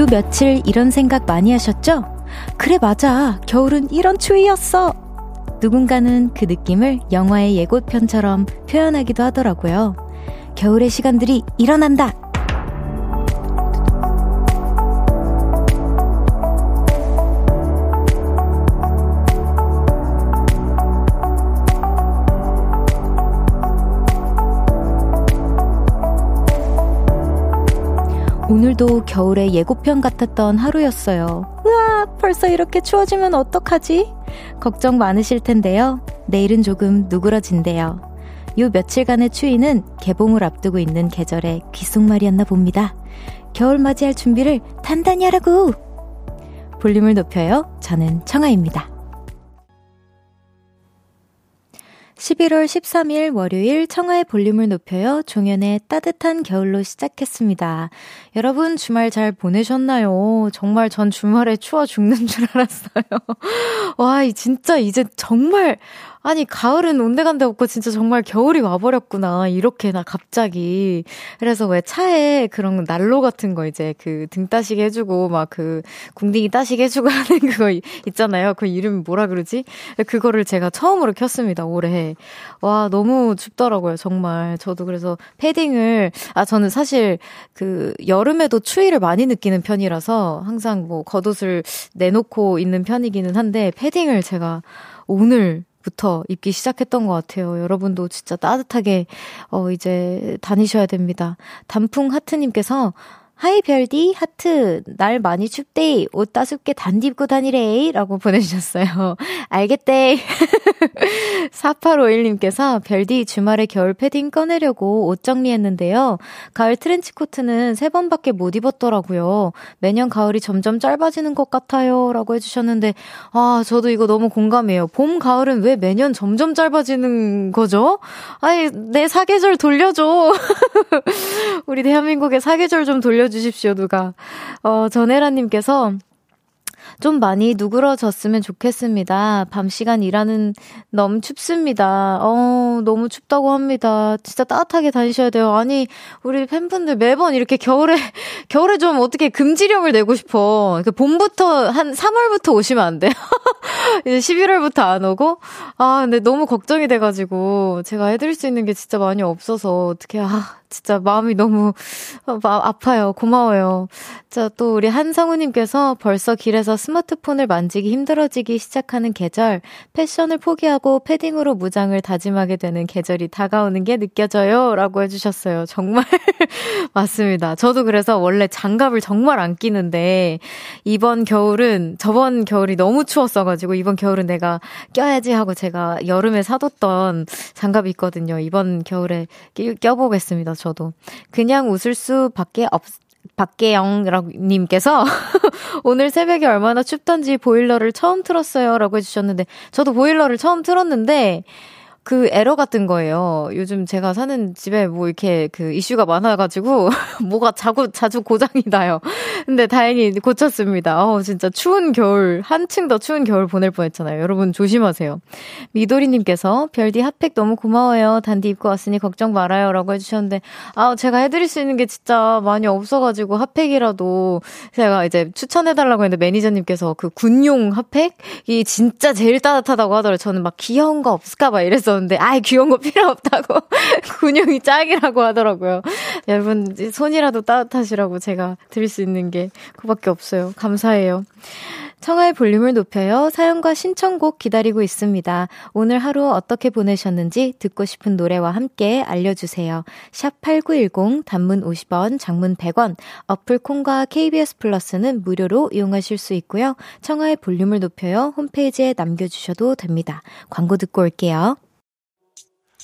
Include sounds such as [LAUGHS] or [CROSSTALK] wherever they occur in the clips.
요 며칠 이런 생각 많이 하셨죠? 그래, 맞아. 겨울은 이런 추위였어. 누군가는 그 느낌을 영화의 예고편처럼 표현하기도 하더라고요. 겨울의 시간들이 일어난다! 오늘도 겨울의 예고편 같았던 하루였어요. 우와, 벌써 이렇게 추워지면 어떡하지? 걱정 많으실 텐데요. 내일은 조금 누그러진대요. 요 며칠간의 추위는 개봉을 앞두고 있는 계절의 귓속말이었나 봅니다. 겨울 맞이할 준비를 단단히 하라고! 볼륨을 높여요. 저는 청아입니다. 11월 13일 월요일 청하의 볼륨을 높여요. 종현의 따뜻한 겨울로 시작했습니다. 여러분 주말 잘 보내셨나요? 정말 전 주말에 추워 죽는 줄 알았어요. [LAUGHS] 와, 진짜 이제 정말 아니, 가을은 온데간데 없고 진짜 정말 겨울이 와버렸구나. 이렇게나 갑자기. 그래서 왜 차에 그런 난로 같은 거 이제 그 등 따시게 해주고 막 그 궁딩이 따시게 해주고 [LAUGHS] 하는 그거 있잖아요. 그 이름이 뭐라 그러지? 그거를 제가 처음으로 켰습니다. 올해. 와, 너무 춥더라고요. 정말. 저도 그래서 패딩을, 아, 저는 사실 그 여름에도 추위를 많이 느끼는 편이라서 항상 뭐 겉옷을 내놓고 있는 편이기는 한데 패딩을 제가 오늘 부터 입기 시작했던 것 같아요. 여러분도 진짜 따뜻하게, 어, 이제 다니셔야 됩니다. 단풍 하트님께서 hi 별디 하트 날 많이 춥대 옷 따숩게 단디 입고 다니래 라고 보내주셨어요. [LAUGHS] 알겠대. [LAUGHS] 4851님께서 별디 주말에 겨울 패딩 꺼내려고 옷 정리했는데요. 가을 트렌치 코트는 세 번밖에 못 입었더라고요. 매년 가을이 점점 짧아지는 것 같아요. 라고 해주셨는데 아 저도 이거 너무 공감해요. 봄 가을은 왜 매년 점점 짧아지는 거죠? 아니 내 사계절 돌려줘. [LAUGHS] 우리 대한민국의 사계절 좀 돌려줘. 알려주십시오, 누가. 어, 전혜라님께서 좀 많이 누그러졌으면 좋겠습니다. 밤 시간 일하는 너무 춥습니다. 어, 너무 춥다고 합니다. 진짜 따뜻하게 다니셔야 돼요. 아니, 우리 팬분들 매번 이렇게 겨울에, [LAUGHS] 겨울에 좀 어떻게 금지령을 내고 싶어. 그 봄부터 한 3월부터 오시면 안 돼요? [LAUGHS] 이제 11월부터 안 오고? 아, 근데 너무 걱정이 돼가지고 제가 해드릴 수 있는 게 진짜 많이 없어서 어떻게, 아, 진짜 마음이 너무 아파요. 고마워요. 자, 또 우리 한성우님께서 벌써 길에서 스마트폰을 만지기 힘들어지기 시작하는 계절, 패션을 포기하고 패딩으로 무장을 다짐하게 되는 계절이 다가오는 게 느껴져요. 라고 해주셨어요. 정말 [LAUGHS] 맞습니다. 저도 그래서 원래 장갑을 정말 안 끼는데, 이번 겨울은, 저번 겨울이 너무 추웠어가지고, 이번 겨울은 내가 껴야지 하고 제가 여름에 사뒀던 장갑이 있거든요. 이번 겨울에 껴보겠습니다. 저도. 그냥 웃을 수밖에 없, 박계영님께서 [LAUGHS] 오늘 새벽에 얼마나 춥던지 보일러를 처음 틀었어요. 라고 해주셨는데, 저도 보일러를 처음 틀었는데, 그 에러 같은 거예요. 요즘 제가 사는 집에 뭐 이렇게 그 이슈가 많아가지고 [LAUGHS] 뭐가 자꾸 자주 고장이 나요. 근데 다행히 고쳤습니다. 어 진짜 추운 겨울 한층 더 추운 겨울 보낼 뻔했잖아요. 여러분 조심하세요. 미도리님께서 별디 핫팩 너무 고마워요. 단디 입고 왔으니 걱정 말아요라고 해주셨는데 아 제가 해드릴 수 있는 게 진짜 많이 없어가지고 핫팩이라도 제가 이제 추천해달라고 했는데 매니저님께서 그 군용 핫팩이 진짜 제일 따뜻하다고 하더라고요. 저는 막 귀여운 거 없을까 봐 이랬어. 있었는데, 아이, 귀여운 거 필요 없다고. [LAUGHS] 근육이 짱이라고 하더라고요. 여러분, 손이라도 따뜻하시라고 제가 드릴 수 있는 게 그밖에 없어요. 감사해요. 청하의 볼륨을 높여요. 사연과 신청곡 기다리고 있습니다. 오늘 하루 어떻게 보내셨는지 듣고 싶은 노래와 함께 알려주세요. 샵 8910 단문 50원, 장문 100원, 어플 콩과 KBS 플러스는 무료로 이용하실 수 있고요. 청하의 볼륨을 높여요. 홈페이지에 남겨주셔도 됩니다. 광고 듣고 올게요.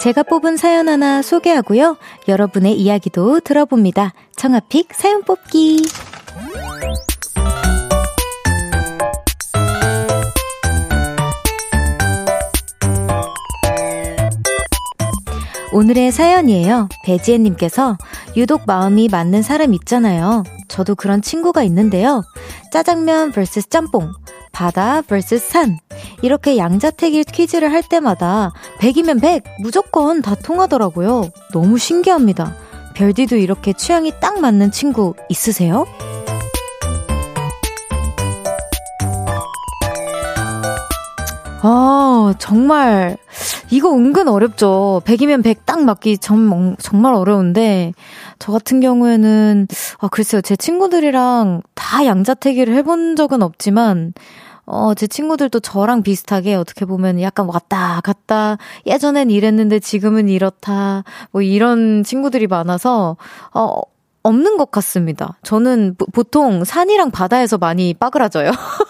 제가 뽑은 사연 하나 소개하고요. 여러분의 이야기도 들어봅니다. 청아픽 사연 뽑기. 오늘의 사연이에요. 배지혜님께서 유독 마음이 맞는 사람 있잖아요. 저도 그런 친구가 있는데요. 짜장면 vs 짬뽕, 바다 vs 산. 이렇게 양자택일 퀴즈를 할 때마다 100이면 100! 무조건 다 통하더라고요. 너무 신기합니다. 별디도 이렇게 취향이 딱 맞는 친구 있으세요? 아, 정말, 이거 은근 어렵죠. 100이면 100 딱 맞기 정, 정말 어려운데, 저 같은 경우에는, 아, 글쎄요. 제 친구들이랑 다 양자택일을 해본 적은 없지만, 어, 제 친구들도 저랑 비슷하게 어떻게 보면 약간 왔다 갔다, 예전엔 이랬는데 지금은 이렇다, 뭐 이런 친구들이 많아서, 어, 없는 것 같습니다. 저는 보통 산이랑 바다에서 많이 빠그라져요. [LAUGHS]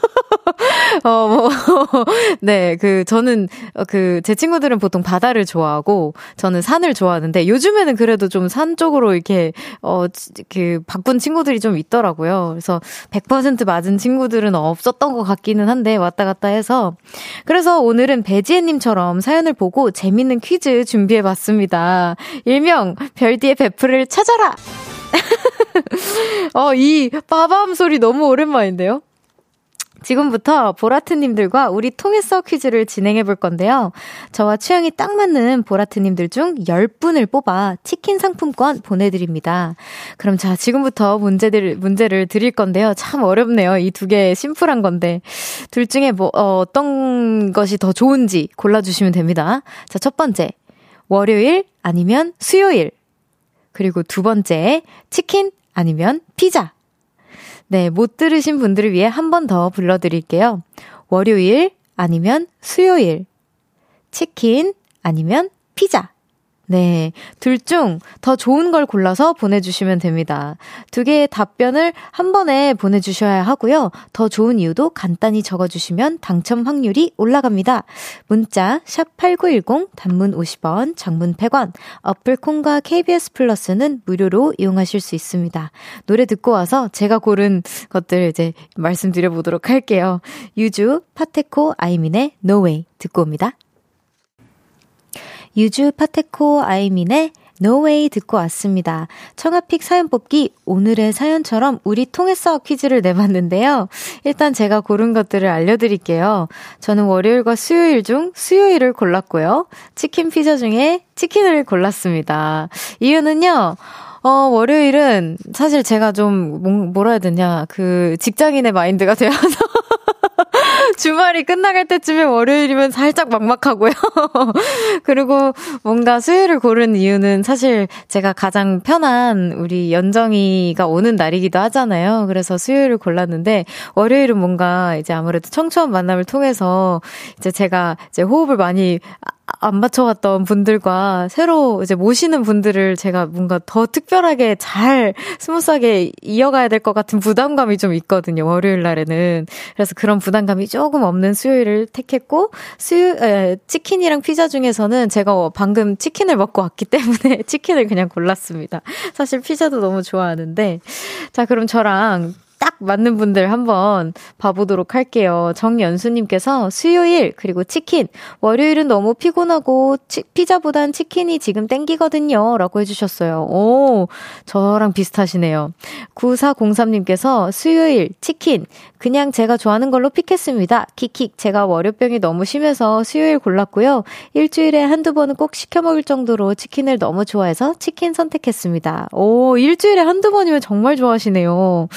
[LAUGHS] 어, 뭐, [LAUGHS] 네, 그, 저는, 어, 그, 제 친구들은 보통 바다를 좋아하고, 저는 산을 좋아하는데, 요즘에는 그래도 좀 산 쪽으로 이렇게, 어, 그, 바꾼 친구들이 좀 있더라고요. 그래서 100% 맞은 친구들은 없었던 것 같기는 한데, 왔다 갔다 해서. 그래서 오늘은 배지혜님처럼 사연을 보고 재밌는 퀴즈 준비해 봤습니다. 일명, 별디의 베프를 찾아라! [LAUGHS] 어, 이 빠밤 소리 너무 오랜만인데요? 지금부터 보라트님들과 우리 통해서 퀴즈를 진행해 볼 건데요. 저와 취향이 딱 맞는 보라트님들 중 10분을 뽑아 치킨 상품권 보내드립니다. 그럼 자, 지금부터 문제들, 문제를 드릴 건데요. 참 어렵네요. 이 두 개 심플한 건데. 둘 중에 뭐, 어, 어떤 것이 더 좋은지 골라주시면 됩니다. 자, 첫 번째. 월요일 아니면 수요일. 그리고 두 번째, 치킨 아니면 피자. 네, 못 들으신 분들을 위해 한 번 더 불러드릴게요. 월요일 아니면 수요일. 치킨 아니면 피자. 네. 둘 중 더 좋은 걸 골라서 보내주시면 됩니다. 두 개의 답변을 한 번에 보내주셔야 하고요. 더 좋은 이유도 간단히 적어주시면 당첨 확률이 올라갑니다. 문자, 샵8910, 단문 50원, 장문 100원, 어플 콩과 KBS 플러스는 무료로 이용하실 수 있습니다. 노래 듣고 와서 제가 고른 것들 이제 말씀드려보도록 할게요. 유주, 파테코, 아이민의 No Way 듣고 옵니다. 유주 파테코 아이민의 No Way 듣고 왔습니다. 청하 pick 사연 뽑기 오늘의 사연처럼 우리 통해서 퀴즈를 내봤는데요. 일단 제가 고른 것들을 알려드릴게요. 저는 월요일과 수요일 중 수요일을 골랐고요. 치킨 피자 중에 치킨을 골랐습니다. 이유는요. 어, 월요일은 사실 제가 좀, 뭐, 뭐라 해야 되냐, 그, 직장인의 마인드가 되어서. 주말이 끝나갈 때쯤에 월요일이면 살짝 막막하고요. [LAUGHS] 그리고 뭔가 수요일을 고른 이유는 사실 제가 가장 편한 우리 연정이가 오는 날이기도 하잖아요. 그래서 수요일을 골랐는데 월요일은 뭔가 이제 아무래도 청초한 만남을 통해서 이제 제가 이제 호흡을 많이 안 맞춰왔던 분들과 새로 이제 모시는 분들을 제가 뭔가 더 특별하게 잘 스무스하게 이어가야 될 것 같은 부담감이 좀 있거든요. 월요일 날에는. 그래서 그런 부담감이 조금 없는 수요일을 택했고, 수요, 에, 치킨이랑 피자 중에서는 제가 방금 치킨을 먹고 왔기 때문에 [LAUGHS] 치킨을 그냥 골랐습니다. 사실 피자도 너무 좋아하는데. 자, 그럼 저랑 딱 맞는 분들 한번 봐보도록 할게요. 정연수님께서 수요일 그리고 치킨 월요일은 너무 피곤하고 치, 피자보단 치킨이 지금 땡기거든요. 라고 해주셨어요. 오 저랑 비슷하시네요. 9403님께서 수요일 치킨 그냥 제가 좋아하는 걸로 픽했습니다. 킥킥 제가 월요병이 너무 심해서 수요일 골랐고요. 일주일에 한두 번은 꼭 시켜 먹을 정도로 치킨을 너무 좋아해서 치킨 선택했습니다. 오 일주일에 한두 번이면 정말 좋아하시네요.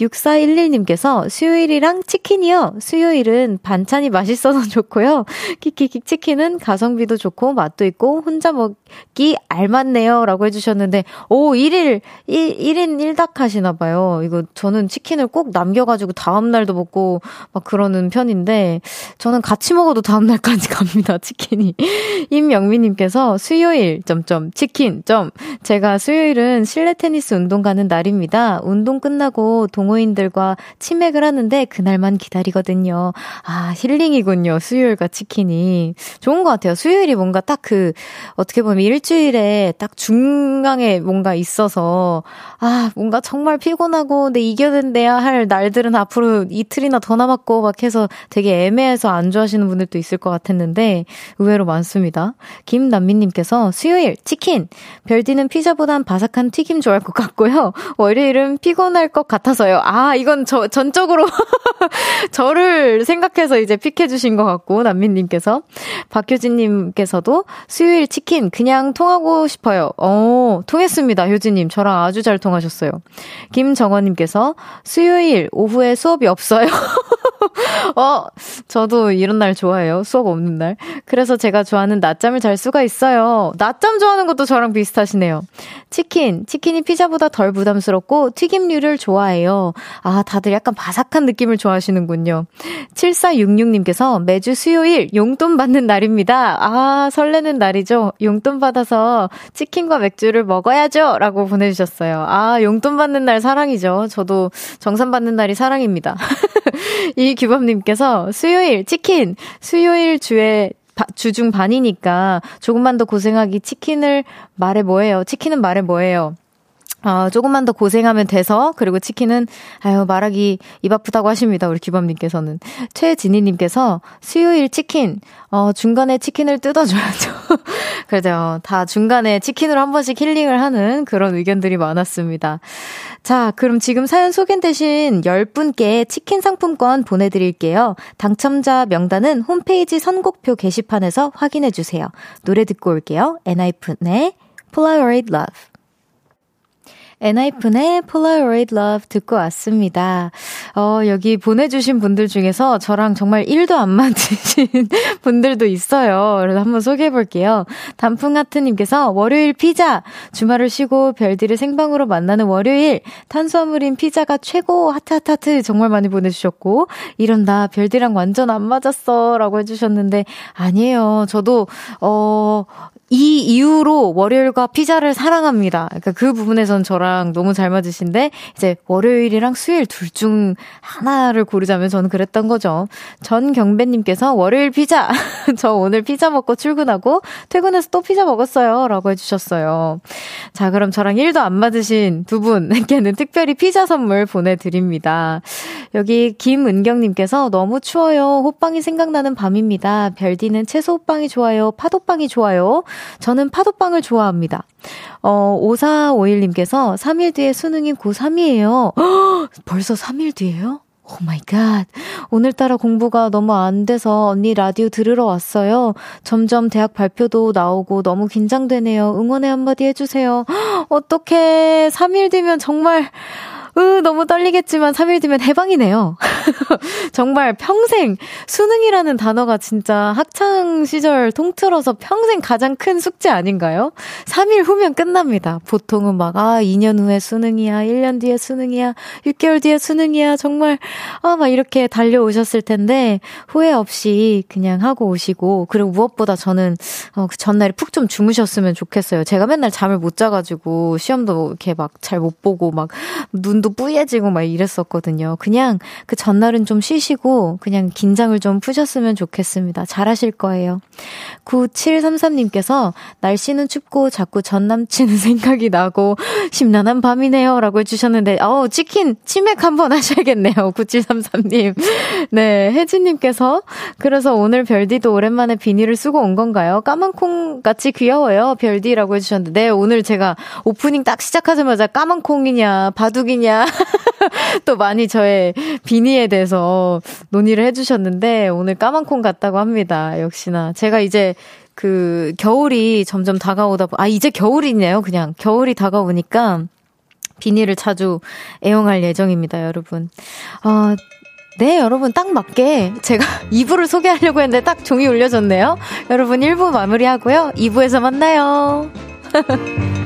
6411님께서 수요일이랑 치킨이요. 수요일은 반찬이 맛있어서 [LAUGHS] 좋고요. 키키키 치킨은 가성비도 좋고 맛도 있고 혼자 먹기 알맞네요. 라고 해주셨는데, 오, 1일, 1, 1인 1닭 하시나봐요. 이거 저는 치킨을 꼭 남겨가지고 다음날도 먹고 막 그러는 편인데, 저는 같이 먹어도 다음날까지 [LAUGHS] 갑니다. 치킨이. [LAUGHS] 임영미님께서 수요일, 점점, 치킨, 점. 제가 수요일은 실내 테니스 운동 가는 날입니다. 운동 끝나고 동 동호인들과 치맥을 하는데 그날만 기다리거든요. 아, 힐링이군요. 수요일과 치킨이. 좋은 것 같아요. 수요일이 뭔가 딱 그, 어떻게 보면 일주일에 딱 중앙에 뭔가 있어서, 아, 뭔가 정말 피곤하고, 내 이겨낸대야 할 날들은 앞으로 이틀이나 더 남았고, 막 해서 되게 애매해서 안 좋아하시는 분들도 있을 것 같았는데, 의외로 많습니다. 김남민님께서 수요일 치킨! 별디는 피자보단 바삭한 튀김 좋아할 것 같고요. 월요일은 피곤할 것 같아서요. 아, 이건 저, 전적으로 [LAUGHS] 저를 생각해서 이제 픽해주신 것 같고, 남민님께서. 박효진님께서도 수요일 치킨 그냥 통하고 싶어요. 어, 통했습니다. 효진님. 저랑 아주 잘 통하셨어요. 김정원님께서 수요일 오후에 수업이 없어요. [LAUGHS] 어, 저도 이런 날 좋아해요. 수업 없는 날. 그래서 제가 좋아하는 낮잠을 잘 수가 있어요. 낮잠 좋아하는 것도 저랑 비슷하시네요. 치킨, 치킨이 피자보다 덜 부담스럽고 튀김류를 좋아해요. 아, 다들 약간 바삭한 느낌을 좋아하시는군요. 7466님께서 매주 수요일 용돈 받는 날입니다. 아, 설레는 날이죠. 용돈 받아서 치킨과 맥주를 먹어야죠. 라고 보내주셨어요. 아, 용돈 받는 날 사랑이죠. 저도 정산 받는 날이 사랑입니다. [LAUGHS] 이규범님께서 수요일 치킨, 수요일 주에 주중 반이니까 조금만 더 고생하기 치킨을 말해 뭐예요? 치킨은 말해 뭐예요? 아, 조금만 더 고생하면 돼서, 그리고 치킨은, 아유, 말하기 입 아프다고 하십니다. 우리 규범님께서는. 최진희님께서, 수요일 치킨, 어, 중간에 치킨을 뜯어줘야죠. [LAUGHS] 그죠. 다 중간에 치킨으로 한 번씩 힐링을 하는 그런 의견들이 많았습니다. 자, 그럼 지금 사연 소개되신 10분께 치킨 상품권 보내드릴게요. 당첨자 명단은 홈페이지 선곡표 게시판에서 확인해주세요. 노래 듣고 올게요. 엔하이픈의 Polaroid Love. 엔하이픈의 Polaroid Love 듣고 왔습니다. 어, 여기 보내주신 분들 중에서 저랑 정말 1도 안 맞으신 [LAUGHS] 분들도 있어요. 그래서 한번 소개해 볼게요. 단풍하트님께서 월요일 피자! 주말을 쉬고 별디를 생방으로 만나는 월요일! 탄수화물인 피자가 최고! 하트하트하트! 정말 많이 보내주셨고, 이런 나 별디랑 완전 안 맞았어! 라고 해주셨는데, 아니에요. 저도, 어, 이 이후로 월요일과 피자를 사랑합니다. 그러니까 그 부분에선 저랑 너무 잘 맞으신데 이제 월요일이랑 수요일 둘 중 하나를 고르자면 저는 그랬던 거죠. 전경배님께서 월요일 피자. [LAUGHS] 저 오늘 피자 먹고 출근하고 퇴근해서 또 피자 먹었어요.라고 해주셨어요. 자 그럼 저랑 1도 안 맞으신 두 분께는 특별히 피자 선물 보내드립니다. 여기 김은경님께서 너무 추워요. 호빵이 생각나는 밤입니다. 별디는 채소 호빵이 좋아요. 팥호빵이 좋아요. 저는 팥호빵을 좋아합니다. 어, 5451님께서 3일 뒤에 수능이 고3이에요. [GASPS] 벌써 3일 뒤에요? Oh my God. 오늘따라 공부가 너무 안 돼서 언니 라디오 들으러 왔어요. 점점 대학 발표도 나오고 너무 긴장되네요. 응원의 한마디 해주세요. [GASPS] 어떡해. 3일 뒤면 정말, 으, 너무 떨리겠지만 3일 뒤면 해방이네요. [LAUGHS] 정말 평생 수능이라는 단어가 진짜 학창 시절 통틀어서 평생 가장 큰 숙제 아닌가요? 3일 후면 끝납니다. 보통은 막, 아, 2년 후에 수능이야, 1년 뒤에 수능이야, 6개월 뒤에 수능이야, 정말, 아, 막 이렇게 달려오셨을 텐데, 후회 없이 그냥 하고 오시고, 그리고 무엇보다 저는, 어, 그 전날에 푹 좀 주무셨으면 좋겠어요. 제가 맨날 잠을 못 자가지고, 시험도 이렇게 막 잘 못 보고, 막, 눈도 눈도 뿌얘지고 막 이랬었거든요. 그냥 그 전날은 좀 쉬시고 그냥 긴장을 좀 푸셨으면 좋겠습니다. 잘하실 거예요. 9733님께서 날씨는 춥고 자꾸 전 남친 [LAUGHS] 생각이 나고 심란한 밤이네요. 라고 해주셨는데, 어우, 치킨, 치맥 한번 하셔야겠네요. 9733님. 네, 혜진님께서 그래서 오늘 별디도 오랜만에 비닐을 쓰고 온 건가요? 까만 콩 같이 귀여워요. 별디라고 해주셨는데, 네, 오늘 제가 오프닝 딱 시작하자마자 까만 콩이냐, 바둑이냐, [LAUGHS] 또 많이 저의 비니에 대해서 논의를 해주셨는데 오늘 까만콩 같다고 합니다. 역시나 제가 이제 그 겨울이 점점 다가오다 보, 아 이제 겨울이네요. 그냥 겨울이 다가오니까 비니를 자주 애용할 예정입니다, 여러분. 어, 네, 여러분 딱 맞게 제가 [LAUGHS] 2부를 소개하려고 했는데 딱 종이 울려졌네요. 여러분 1부 마무리하고요. 2부에서 만나요. [LAUGHS]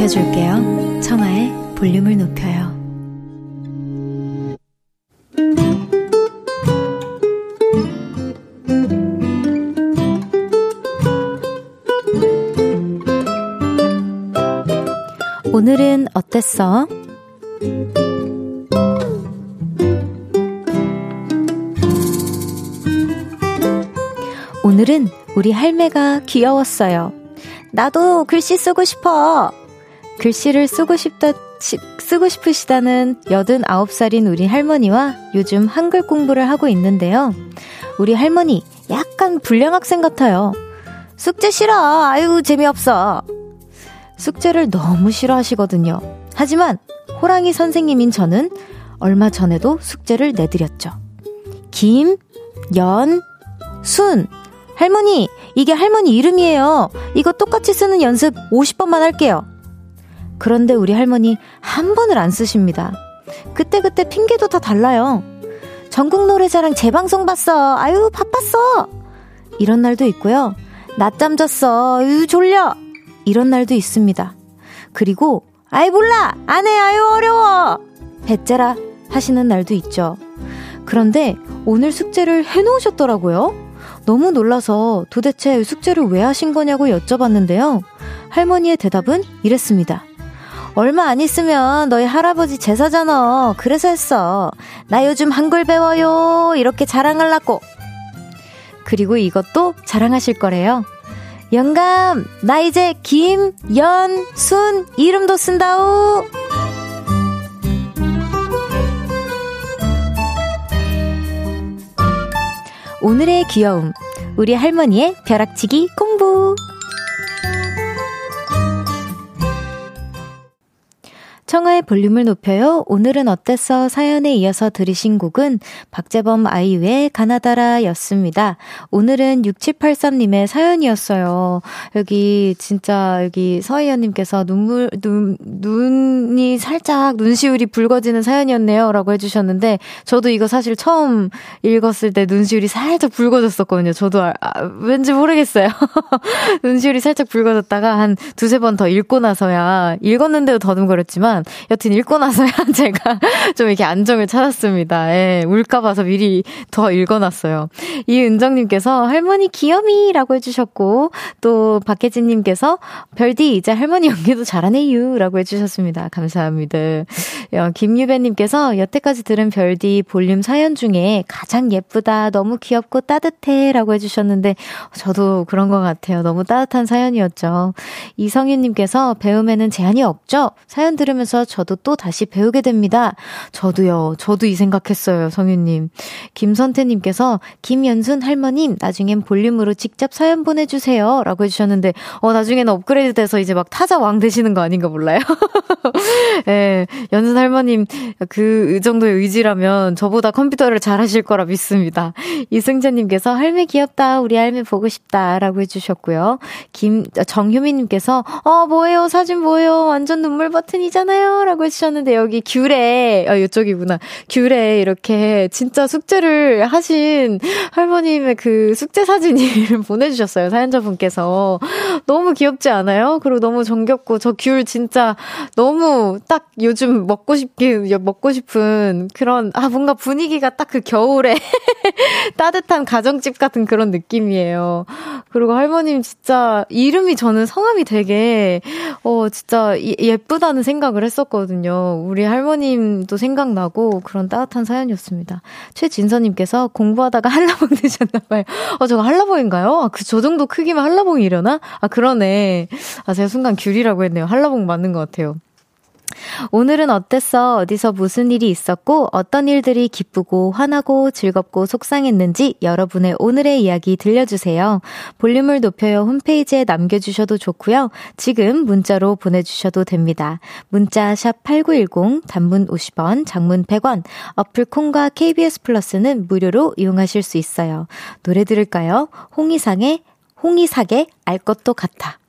높여줄게요. 청하의 볼륨을 높여요. 오늘은 어땠어? 오늘은 우리 할매가 귀여웠어요. 나도 글씨 쓰고 싶어. 글씨를 쓰고 싶다, 쓰고 싶으시다는 89살인 우리 할머니와 요즘 한글 공부를 하고 있는데요. 우리 할머니, 약간 불량 학생 같아요. 숙제 싫어. 아유, 재미없어. 숙제를 너무 싫어하시거든요. 하지만 호랑이 선생님인 저는 얼마 전에도 숙제를 내드렸죠. 김, 연, 순. 할머니, 이게 할머니 이름이에요. 이거 똑같이 쓰는 연습 50번만 할게요. 그런데 우리 할머니 한 번을 안 쓰십니다. 그때 그때 핑계도 다 달라요. 전국 노래자랑 재방송 봤어. 아유, 바빴어. 이런 날도 있고요. 낮잠 잤어. 아유, 졸려. 이런 날도 있습니다. 그리고, 아이, 몰라! 안 해! 아유, 어려워! 배째라 하시는 날도 있죠. 그런데 오늘 숙제를 해놓으셨더라고요. 너무 놀라서 도대체 숙제를 왜 하신 거냐고 여쭤봤는데요. 할머니의 대답은 이랬습니다. 얼마 안 있으면 너희 할아버지 제사잖아. 그래서 했어. 나 요즘 한글 배워요. 이렇게 자랑하려고. 그리고 이것도 자랑하실 거래요. 영감, 나 이제 김, 연, 순 이름도 쓴다우. 오늘의 귀여움. 우리 할머니의 벼락치기 공부. 청하의 볼륨을 높여요. 오늘은 어땠어? 사연에 이어서 들으신 곡은 박재범 아이유의 가나다라 였습니다. 오늘은 6783님의 사연이었어요. 여기 진짜 여기 서희연님께서 눈물, 눈, 눈이 살짝 눈시울이 붉어지는 사연이었네요. 라고 해주셨는데 저도 이거 사실 처음 읽었을 때 눈시울이 살짝 붉어졌었거든요. 저도 아, 아, 왠지 모르겠어요. [LAUGHS] 눈시울이 살짝 붉어졌다가 한 두세 번 더 읽고 나서야 읽었는데도 더듬거렸지만 했지만 여튼 읽고 나서야 [LAUGHS] 제가 좀 이렇게 안정을 찾았습니다. 예, 울까 봐서 미리 더 읽어놨어요. 이은정님께서 할머니 귀염이라고 해주셨고 또 박혜진님께서 별디 이제 할머니 연기도 잘하네요라고 해주셨습니다. 감사합니다. 야, 김유배님께서 여태까지 들은 별디 볼륨 사연 중에 가장 예쁘다, 너무 귀엽고 따뜻해라고 해주셨는데 저도 그런 것 같아요. 너무 따뜻한 사연이었죠. 이성윤님께서 배움에는 제한이 없죠. 사연 들으면서 하면서 저도 또 다시 배우게 됩니다. 저도요. 저도 이 생각했어요, 성윤님. 김선태님께서 김연순 할머님 나중엔 볼륨으로 직접 사연 보내주세요. 라고 해주셨는데 어 나중에는 업그레이드 돼서 이제 막 타자 왕 되시는 거 아닌가 몰라요? [LAUGHS] 예, 연순 할머님 그 정도의 의지라면 저보다 컴퓨터를 잘 하실 거라 믿습니다. 이승재님께서 할매 귀엽다. 우리 할매 보고 싶다. 라고 해주셨고요. 김, 정효미님께서 어, 뭐예요? 사진 뭐예요? 완전 눈물 버튼이잖아요. 있나요? 라고 해주셨는데, 여기 귤에, 아, 이쪽이구나. 귤에 이렇게 진짜 숙제를 하신 할머님의 그 숙제 사진을 [LAUGHS] 보내주셨어요. 사연자분께서. 너무 귀엽지 않아요? 그리고 너무 정겹고, 저 귤 진짜 너무 딱 요즘 먹고 싶게, 먹고 싶은 그런, 아, 뭔가 분위기가 딱 그 겨울에 [LAUGHS] [LAUGHS] 따뜻한 가정집 같은 그런 느낌이에요. 그리고 할머님 진짜 이름이 저는 성함이 되게, 어, 진짜 예쁘다는 생각을. 했었거든요. 우리 할머님도 생각나고 그런 따뜻한 사연이었습니다. 최진서님께서 공부하다가 [LAUGHS] 한라봉 되셨나봐요. 어, 저거 한라봉인가요? 아, 그, 저 정도 크기면 한라봉이 이려나? 아, 그러네. 아, 제가 순간 귤이라고 했네요. 한라봉 맞는 것 같아요. 오늘은 어땠어? 어디서 무슨 일이 있었고, 어떤 일들이 기쁘고, 화나고, 즐겁고, 속상했는지 여러분의 오늘의 이야기 들려주세요. 볼륨을 높여요 홈페이지에 남겨주셔도 좋고요. 지금 문자로 보내주셔도 됩니다. 문자 샵 8910, 단문 50원, 장문 100원, 어플 콩과 KBS 플러스는 무료로 이용하실 수 있어요. 노래 들을까요? 홍이상의, 홍이삭의 알 것도 같아.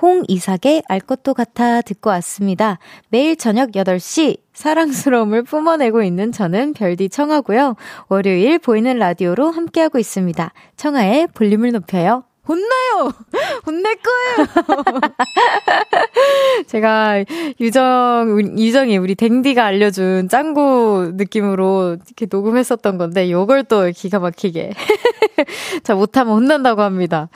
홍이삭의 알 것도 같아 듣고 왔습니다. 매일 저녁 8시 사랑스러움을 뿜어내고 있는 저는 별디 청하고요. 월요일 보이는 라디오로 함께하고 있습니다. 청하의 볼륨을 높여요. 혼나요! [LAUGHS] 혼낼 거예요! [LAUGHS] 제가 유정, 유정이 우리 댕디가 알려준 짱구 느낌으로 이렇게 녹음했었던 건데, 요걸 또 기가 막히게. [LAUGHS] 자, 못하면 혼난다고 합니다.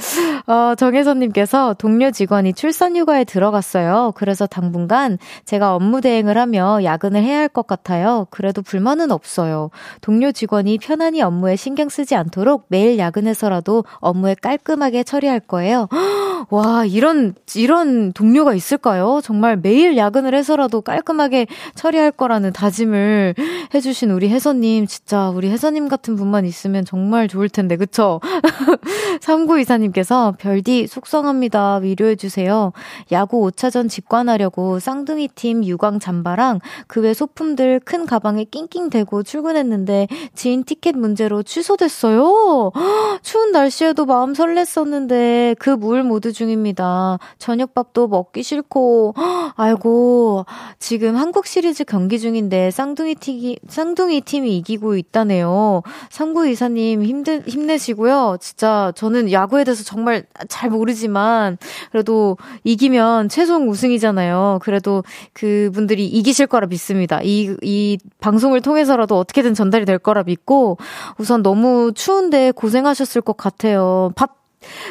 어, 정혜선님께서 동료 직원이 출산 휴가에 들어갔어요. 그래서 당분간 제가 업무 대행을 하며 야근을 해야 할 것 같아요. 그래도 불만은 없어요. 동료 직원이 편안히 업무에 신경 쓰지 않도록 매일 야근해서라도 업무에 깔끔하게 처리할 거예요. [GASPS] 와, 이런, 이런 동료가 있을까요? 정말 매일 야근을 해서라도 깔끔하게 처리할 거라는 다짐을 해주신 우리 혜선님. 진짜 우리 혜선님 같은 분만 있으면 정말 좋을 텐데, 그쵸? [LAUGHS] 3924님께서 별디 속상합니다. 위로해주세요. 야구 5차전 직관하려고 쌍둥이 팀 유광 잠바랑 그 외 소품들 큰 가방에 낑낑 대고 출근했는데 지인 티켓 문제로 취소됐어요. [GASPS] 추운 날씨에도 마음 설렜었는데 그 물 모두 중입니다. 저녁밥도 먹기 싫고, [GASPS] 아이고, 지금 한국 시리즈 경기 중인데 쌍둥이 팀이, 쌍둥이 팀이 이기고 있다네요. 상구 이사님 힘내, 힘내시고요. 진짜 저는 야구에 대해서 정말 잘 모르지만, 그래도 이기면 최종 우승이잖아요. 그래도 그분들이 이기실 거라 믿습니다. 이, 이 방송을 통해서라도 어떻게든 전달이 될 거라 믿고, 우선 너무 추운데 고생하셨을 것 같아요. 밥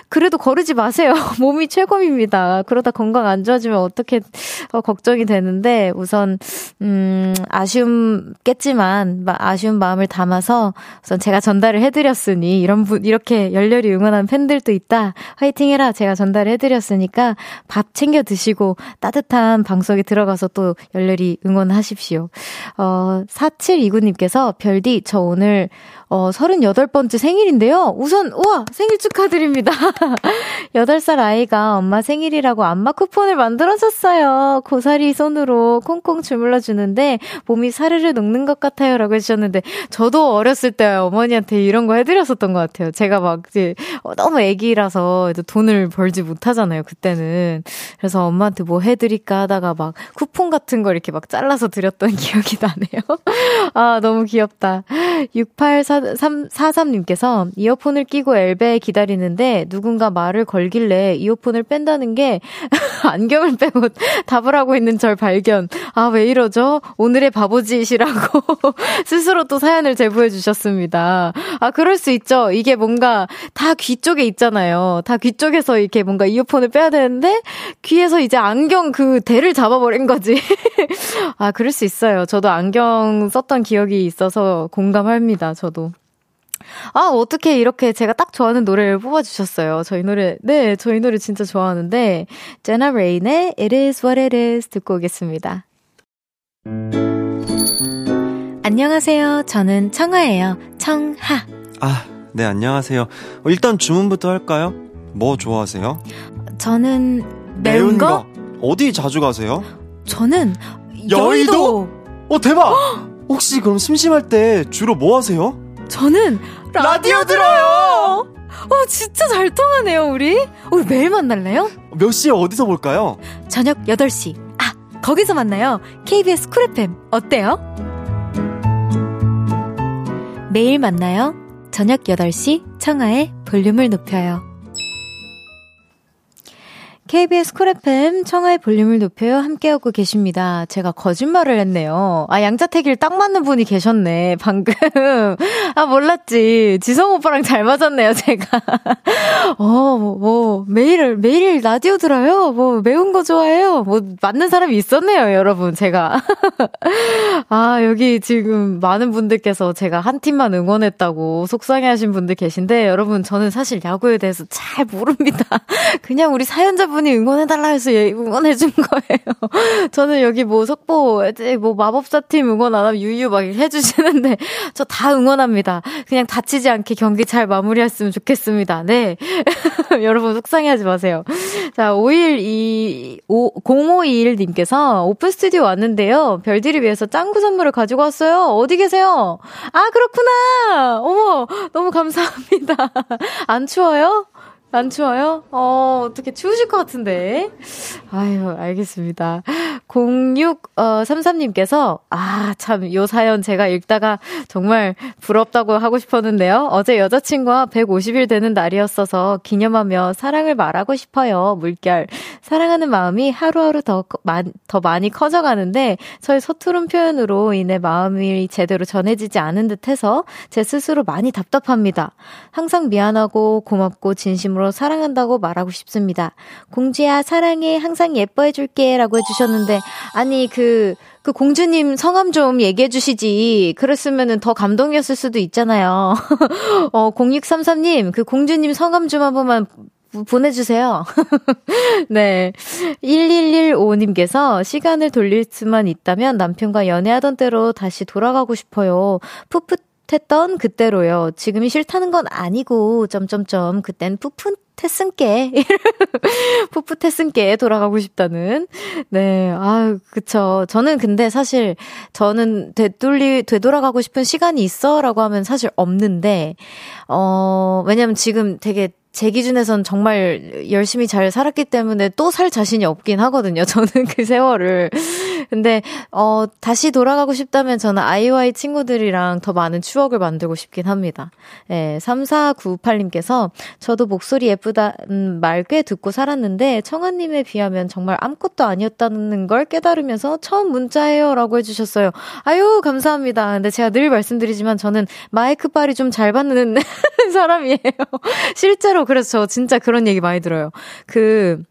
그래도 거르지 마세요. [LAUGHS] 몸이 최고입니다. 그러다 건강 안 좋아지면 어떻게 어, 걱정이 되는데 우선 음 아쉬움겠지만 아쉬운 마음을 담아서 우선 제가 전달을 해드렸으니 이런 분 이렇게 열렬히 응원한 팬들도 있다. 화이팅해라. 제가 전달을 해드렸으니까 밥 챙겨 드시고 따뜻한 방송에 들어가서 또 열렬히 응원하십시오. 어 4729님께서 별디 저 오늘 어, 38번째 생일인데요. 우선, 우와! 생일 축하드립니다. [LAUGHS] 8살 아이가 엄마 생일이라고 안마 쿠폰을 만들어줬어요. 고사리 손으로 콩콩 주물러 주는데 몸이 사르르 녹는 것 같아요. 라고 해주셨는데, 저도 어렸을 때 어머니한테 이런 거 해드렸었던 것 같아요. 제가 막 이제 어, 너무 애기라서 돈을 벌지 못하잖아요. 그때는. 그래서 엄마한테 뭐 해드릴까 하다가 막 쿠폰 같은 걸 이렇게 막 잘라서 드렸던 [LAUGHS] 기억이 나네요. 아, 너무 귀엽다. 6844 43님께서 이어폰을 끼고 엘베 기다리는데 누군가 말을 걸길래 이어폰을 뺀다는 게 [LAUGHS] 안경을 빼고 답을 하고 있는 절 발견. 아, 왜 이러죠? 오늘의 바보짓이라고 [LAUGHS] 스스로 또 사연을 제보해 주셨습니다. 아, 그럴 수 있죠. 이게 뭔가 다 귀 쪽에 있잖아요. 다 귀 쪽에서 이렇게 뭔가 이어폰을 빼야 되는데 귀에서 이제 안경 그 대를 잡아버린 거지. [LAUGHS] 아, 그럴 수 있어요. 저도 안경 썼던 기억이 있어서 공감합니다. 저도. 아, 어떻게 이렇게 제가 딱 좋아하는 노래를 뽑아주셨어요. 저희 노래, 네, 저희 노래 진짜 좋아하는데, 제나 레인의 It is what it is 듣고 오겠습니다. 안녕하세요. 저는 청하예요. 청하. 아, 네, 안녕하세요. 어, 일단 주문부터 할까요? 뭐 좋아하세요? 저는 매운, 매운 거? 거? 어디 자주 가세요? 저는 여의도. 여의도? 어, 대박! [GASPS] 혹시 그럼 심심할 때 주로 뭐 하세요? 저는 라디오, 들어요! 어, 진짜 잘 통하네요, 우리. 우리 매일 만날래요? 몇 시에 어디서 볼까요? 저녁 8시. 아, 거기서 만나요. KBS 쿨 FM. 어때요? 매일 만나요. 저녁 8시 청하의 볼륨을 높여요. KBS 쿨 FM 청하의 볼륨을 높여요 함께하고 계십니다. 제가 거짓말을 했네요. 아 양자택일 딱 맞는 분이 계셨네 방금. 아 몰랐지. 지성 오빠랑 잘 맞았네요 제가. [LAUGHS] 어뭐 뭐, 매일 매일 라디오 들어요. 뭐 매운 거 좋아해요. 뭐 맞는 사람이 있었네요 여러분 제가. [LAUGHS] 아 여기 지금 많은 분들께서 제가 한 팀만 응원했다고 속상해하신 분들 계신데 여러분 저는 사실 야구에 대해서 잘 모릅니다. [LAUGHS] 그냥 우리 사연자분 여러분이 응원해달라 해서 응원해준 [LAUGHS] 거예요. 저는 여기 뭐 속보, 뭐 마법사 팀 응원 안 하면 유유 막 해주시는데, [LAUGHS] 저 다 응원합니다. 그냥 다치지 않게 경기 잘 마무리했으면 좋겠습니다. 네. [LAUGHS] 여러분 속상해하지 마세요. 자, 512, 0521님께서 오픈 스튜디오 왔는데요. 별들이 위해서 짱구 선물을 가지고 왔어요. 어디 계세요? 아, 그렇구나! 어머, 너무 감사합니다. 안 추워요? 안 추워요? 어, 어떻게 추우실 것 같은데. 아유, 알겠습니다. 0633님께서, 아, 참, 요 사연 제가 읽다가 정말 부럽다고 하고 싶었는데요. 어제 여자친구와 150일 되는 날이었어서 기념하며 사랑을 말하고 싶어요. 물결. 사랑하는 마음이 하루하루 더, 더 많이 커져가는데, 저의 서투른 표현으로 인해 마음이 제대로 전해지지 않은 듯 해서 제 스스로 많이 답답합니다. 항상 미안하고 고맙고 진심으로 사랑한다고 말하고 싶습니다. 공주야, 사랑해. 항상 예뻐해줄게. 라고 해주셨는데, 아니, 그, 그 공주님 성함 좀 얘기해 주시지. 그랬으면은 더 감동이었을 수도 있잖아요. [LAUGHS] 어, 0633님, 그 공주님 성함 좀 한 번만 보내주세요. [LAUGHS] 네. 1115님께서 시간을 돌릴 수만 있다면 남편과 연애하던 때로 다시 돌아가고 싶어요. 풋풋 했던 그때로요. 지금이 싫다는 건 아니고, 점점점, 그땐 풋풋 푸푸 태승께 돌아가고 싶다는. 네, 아유, 그쵸. 저는 근데 사실, 저는 되돌리, 되돌아가고 싶은 시간이 있어? 라고 하면 사실 없는데, 어, 왜냐면 지금 되게 제 기준에선 정말 열심히 잘 살았기 때문에 또 살 자신이 없긴 하거든요. 저는 그 세월을. 근데, 어, 다시 돌아가고 싶다면 저는 아이와이 친구들이랑 더 많은 추억을 만들고 싶긴 합니다. 예, 3498님께서 저도 목소리 예쁘다는 말꽤 듣고 살았는데 청아 님에 비하면 정말 아무것도 아니었다는 걸 깨달으면서 처음 문자예요. 라고 해 주셨어요. 아유, 감사합니다. 근데 제가 늘 말씀드리지만 저는 마이크 빨이 좀 잘 받는 [LAUGHS] 사람이에요. 실제로 그래서 저 진짜 그런 얘기 많이 들어요. 그,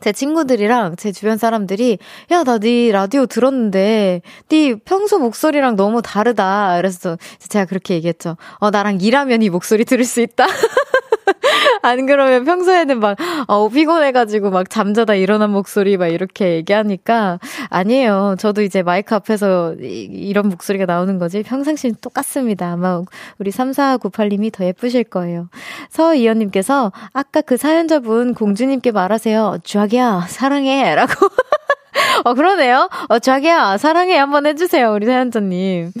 제 친구들이랑 제 주변 사람들이 야 나 네 라디오 들었는데 네 평소 목소리랑 너무 다르다. 그래서 제가 그렇게 얘기했죠. 어 나랑 일하면 이 목소리 들을 수 있다. [LAUGHS] [LAUGHS] 안 그러면 평소에는 막, 어, 피곤해가지고 막 잠자다 일어난 목소리 막 이렇게 얘기하니까, 아니에요. 저도 이제 마이크 앞에서 이, 런 목소리가 나오는 거지. 평상시는 똑같습니다. 아마 우리 3498님이 더 예쁘실 거예요. 서이연님께서, 아까 그 사연자분 공주님께 말하세요. 쥐아기야, 사랑해. 라고. [LAUGHS] [LAUGHS] 어, 그러네요. 어, 자기야, 사랑해. 한번 해주세요. 우리 사연자님.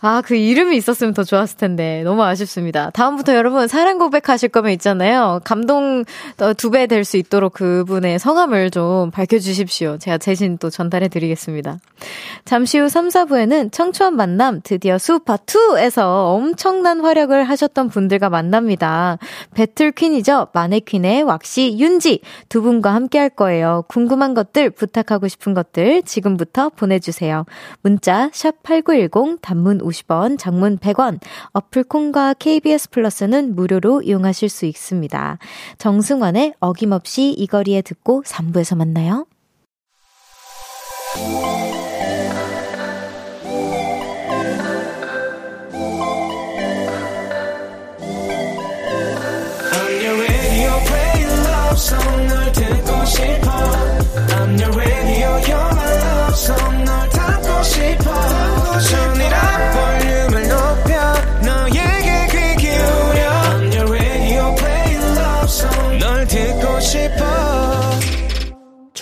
아, 그 이름이 있었으면 더 좋았을 텐데. 너무 아쉽습니다. 다음부터 여러분 사랑 고백하실 거면 있잖아요. 감동 두 배 될 수 있도록 그분의 성함을 좀 밝혀주십시오. 제가 대신 또 전달해 드리겠습니다. 잠시 후 3, 4부에는 청초한 만남 드디어 수파2에서 엄청난 활약을 하셨던 분들과 만납니다. 배틀 퀸이죠. 마네퀸의 왁시 윤지 두 분과 함께 할 거예요. 궁금한 것들 부탁하고 싶은 것들 지금부터 보내주세요. 문자 샵 8910 단문 50원, 장문 100원, 어플 콩과 KBS 플러스는 무료로 이용하실 수 있습니다. 정승환의 어김없이 이 거리에 듣고 3부에서 만나요.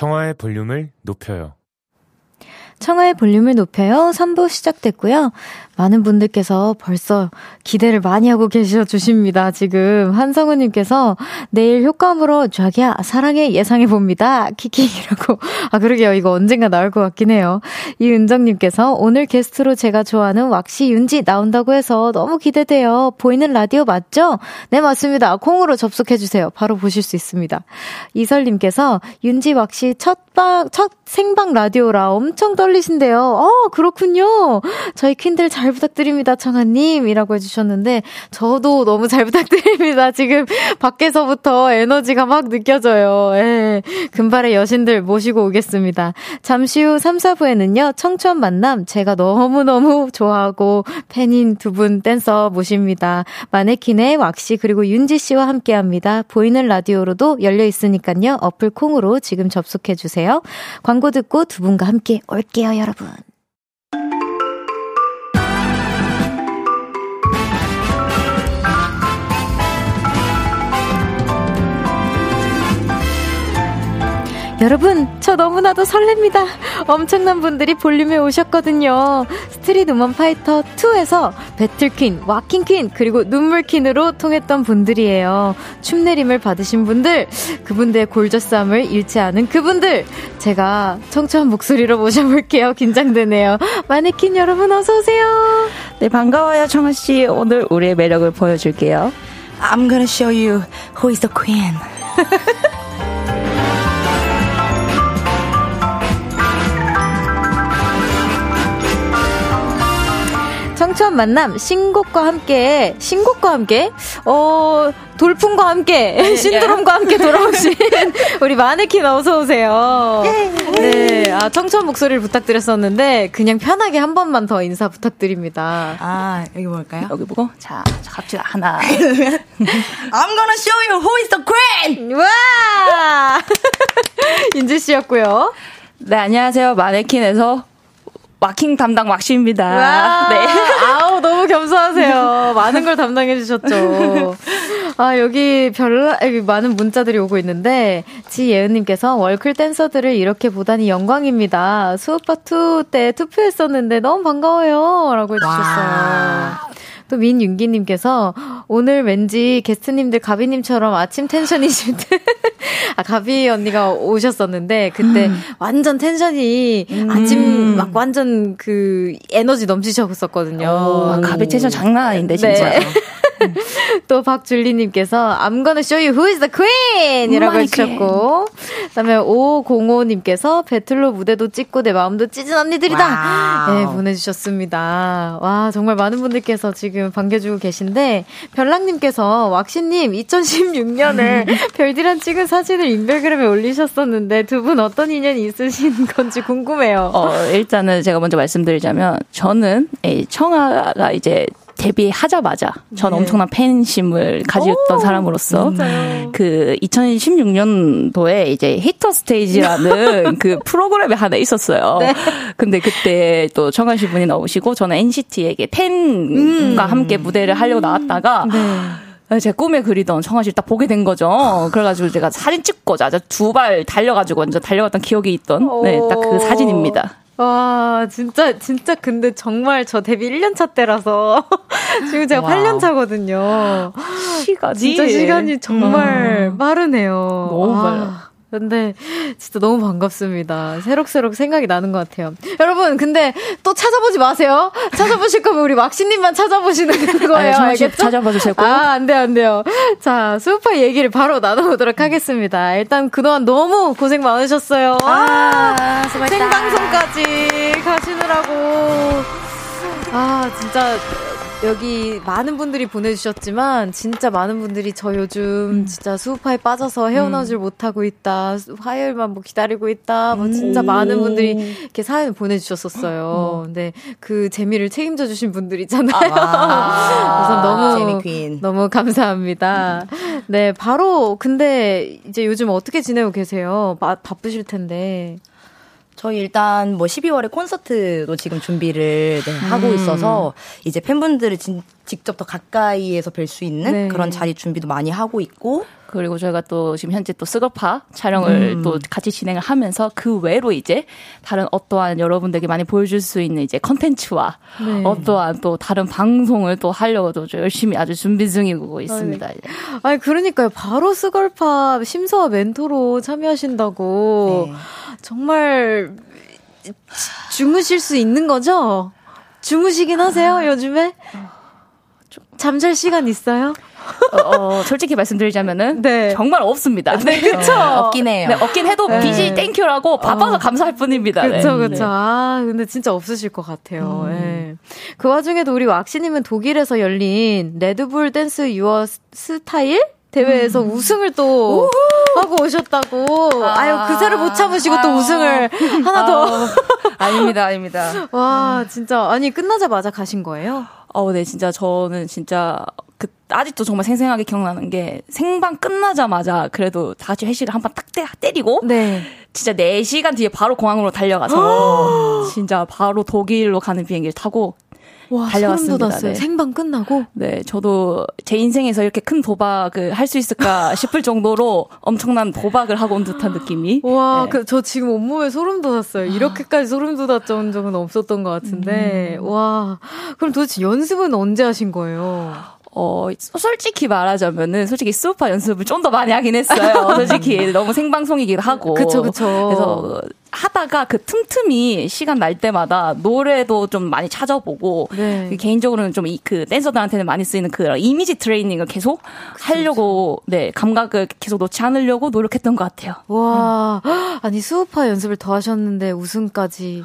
청하의 볼륨을 높여요. 청하의 볼륨을 높여요. 3부 시작됐고요 많은 분들께서 벌써 기대를 많이 하고 계셔 주십니다. 지금 한성우님께서 내일 효과음으로 자기야 사랑해 예상해 봅니다. 키키라고 아 그러게요 이거 언젠가 나올 것 같긴 해요. 이은정님께서 오늘 게스트로 제가 좋아하는 왁시 윤지 나온다고 해서 너무 기대돼요. 보이는 라디오 맞죠? 네 맞습니다. 콩으로 접속해 주세요. 바로 보실 수 있습니다. 이설님께서 윤지 왁시 첫방 첫 생방 라디오라 엄청 떨리신데요. 어 그렇군요. 저희 퀸들 잘잘 부탁드립니다, 청아님 이라고 해주셨는데, 저도 너무 잘 부탁드립니다. 지금 밖에서부터 에너지가 막 느껴져요. 예. 금발의 여신들 모시고 오겠습니다. 잠시 후 3, 4부에는요, 청춘 만남, 제가 너무너무 좋아하고 팬인 두 분 댄서 모십니다. 마네퀸의 왁씨, 그리고 윤지 씨와 함께 합니다. 보이는 라디오로도 열려 있으니까요, 어플 콩으로 지금 접속해 주세요. 광고 듣고 두 분과 함께 올게요, 여러분. 여러분, 저 너무나도 설렙니다. 엄청난 분들이 볼륨에 오셨거든요. 스트릿 우먼 파이터 2에서 배틀퀸, 와킹퀸, 그리고 눈물퀸으로 통했던 분들이에요. 춤내림을 받으신 분들, 그분들의 골저쌈을 잃지 않은 그분들, 제가 청초한 목소리로 모셔볼게요. 긴장되네요. 마네킹 여러분 어서오세요. 네, 반가워요, 청아씨. 오늘 우리의 매력을 보여줄게요. I'm gonna show you who is the queen. [LAUGHS] 청초한 만남 신곡과 함께 신곡과 함께 어 돌풍과 함께 네, [LAUGHS] 신드롬과 함께 돌아오신 [LAUGHS] 우리 마네킹 어서 오세요. 네, 아 청초한 목소리를 부탁드렸었는데 그냥 편하게 한 번만 더 인사 부탁드립니다. 아 여기 뭘까요? 여기 보고 자, 자 갑시다 하나. [LAUGHS] I'm gonna show you who is the queen. 와 인지 씨였고요. 네 안녕하세요 마네킹에서 와킹 담당 왁시입니다. 네. 아우, 너무 겸손하세요. 많은 걸 담당해 주셨죠. 아, 여기 별, 많은 문자들이 오고 있는데, 지예은님께서 월클 댄서들을 이렇게 보다니 영광입니다. 수오빠2 때 투표했었는데 너무 반가워요. 라고 해주셨어요. 또 민윤기님께서 오늘 왠지 게스트님들 가비님처럼 아침 텐션이실 때, [LAUGHS] 아, 가비 언니가 오셨었는데, 그때 음. 완전 텐션이 음. 아침 막 완전 그 에너지 넘치셨었거든요. 오, 가비 텐션 장난 아닌데, 진짜. 네. [LAUGHS] 또 박줄리님께서 I'm gonna show you who is the queen! 이라고 해주셨고 그 다음에 505님께서 배틀로 무대도 찍고 내 마음도 찢은 언니들이다! 네, 보내주셨습니다. 와, 정말 많은 분들께서 지금 반겨주고 계신데 별랑님께서 왁시님 2016년에 별디랑 찍은 사진을 인별그램에 올리셨었는데 두 분 어떤 인연이 있으신 건지 궁금해요. 어, 일단은 제가 먼저 말씀드리자면 저는 청아가 이제 데뷔하자마자 전 네. 엄청난 팬심을 가졌던 오, 사람으로서 진짜요? 그 2016년도에 이제 히터 스테이지라는 [LAUGHS] 그 프로그램이 하나 있었어요. 네. 근데 그때 또 청아 씨 분이 나오시고 저는 NCT에게 팬과 음. 함께 무대를 하려고 나왔다가 네. 제 꿈에 그리던 청아 씨를 딱 보게 된 거죠. 그래가지고 제가 사진 찍고자 두발 달려가지고 완전 달려갔던 기억이 있던 네, 딱 그 사진입니다. 와, 진짜, 진짜 근데 정말 저 데뷔 1년차 때라서 [LAUGHS] 지금 제가 와. 8년 차거든요. [GASPS] 시간이. 진짜 시간이 정말 음. 빠르네요. 너무 빨라. 근데 진짜 너무 반갑습니다. 새록새록 생각이 나는 것 같아요. 여러분, 근데 또 찾아보지 마세요. 찾아보실 거면 우리 왁시님만 찾아보시는 [LAUGHS] 거예요. 아니, 알겠죠? 찾아봐 주세요. 아, 안 돼요, 안 돼요. 자, 수우파 얘기를 바로 나눠보도록 하겠습니다. 일단 그동안 너무 고생 많으셨어요. 아, 생방송까지 가시느라고. 아, 진짜 여기 많은 분들이 보내주셨지만 진짜 많은 분들이 저 요즘 음. 진짜 수우파에 빠져서 헤어나질 음. 못하고 있다 화요일만 뭐 기다리고 있다 뭐 진짜 음. 많은 분들이 이렇게 사연 보내주셨었어요. 음. 근데 그 재미를 책임져 주신 분들이잖아요. 아, 그래서 [LAUGHS] 너무 너무 감사합니다. 네 바로 근데 이제 요즘 어떻게 지내고 계세요? 바, 바쁘실 텐데. 저희 일단 뭐 12월에 콘서트도 지금 준비를 네, 하고 음. 있어서 이제 팬분들을 진, 직접 더 가까이에서 뵐 수 있는 네. 그런 자리 준비도 많이 하고 있고 그리고 저희가 또 지금 현재 또 스거파 촬영을 음. 또 같이 진행을 하면서 그 외로 이제 다른 어떠한 여러분들에게 많이 보여줄 수 있는 이제 컨텐츠와 네. 어떠한 또 다른 방송을 또 하려고 열심히 아주 준비 중이고 있습니다. 아니, 아니 그러니까요. 바로 스걸파 심사와 멘토로 참여하신다고 네. 정말 주무실 수 있는 거죠? 주무시긴 하세요, 요즘에? 잠잘 시간 있어요? 어, 어, 솔직히 말씀드리자면은 네. 정말 없습니다. 네, 그쵸. 어, 없긴 해요. 네, 없긴 해도 네. busy, thank you라고 바빠서 어. 감사할 뿐입니다. 그쵸, 네. 그쵸. 아, 근데 진짜 없으실 것 같아요. 음. 네. 그 와중에도 우리 왁씨님은 독일에서 열린 레드불 댄스 유어 스타일 대회에서 음. 우승을 또 우후. 하고 오셨다고. 아, 아유, 그새를 못 참으시고 아, 또 우승을 하나 더. 아, 닙니다 아닙니다. 와, 진짜. 아니, 끝나자마자 가신 거예요? 어, 네, 진짜 저는 진짜 그 아직도 정말 생생하게 기억나는 게 생방 끝나자마자 그래도 다 같이 회식을 한 번 딱 때리고 네. 진짜 4시간 뒤에 바로 공항으로 달려가서 진짜 바로 독일로 가는 비행기를 타고 와, 달려왔습니다. 네. 생방 끝나고? 네, 저도 제 인생에서 이렇게 큰 도박을 할 수 있을까 [LAUGHS] 싶을 정도로 엄청난 도박을 하고 온 듯한 느낌이. 와, 네. 그, 저 지금 온몸에 소름 돋았어요. 이렇게까지 소름 돋았던 적은 없었던 것 같은데. 음. 와, 그럼 도대체 연습은 언제 하신 거예요? 어, 솔직히 말하자면은, 솔직히 수우파 연습을 좀 더 많이 하긴 했어요. [LAUGHS] 솔직히 너무 생방송이기도 하고. 그쵸, 그쵸. 그래서 하다가 그 틈틈이 시간 날 때마다 노래도 좀 많이 찾아보고, 네. 개인적으로는 좀이그 댄서들한테는 많이 쓰이는 그 이미지 트레이닝을 계속 그쵸, 하려고, 그쵸. 네, 감각을 계속 놓지 않으려고 노력했던 것 같아요. 와, 음. [GASPS] 아니, 수우파 연습을 더 하셨는데 우승까지.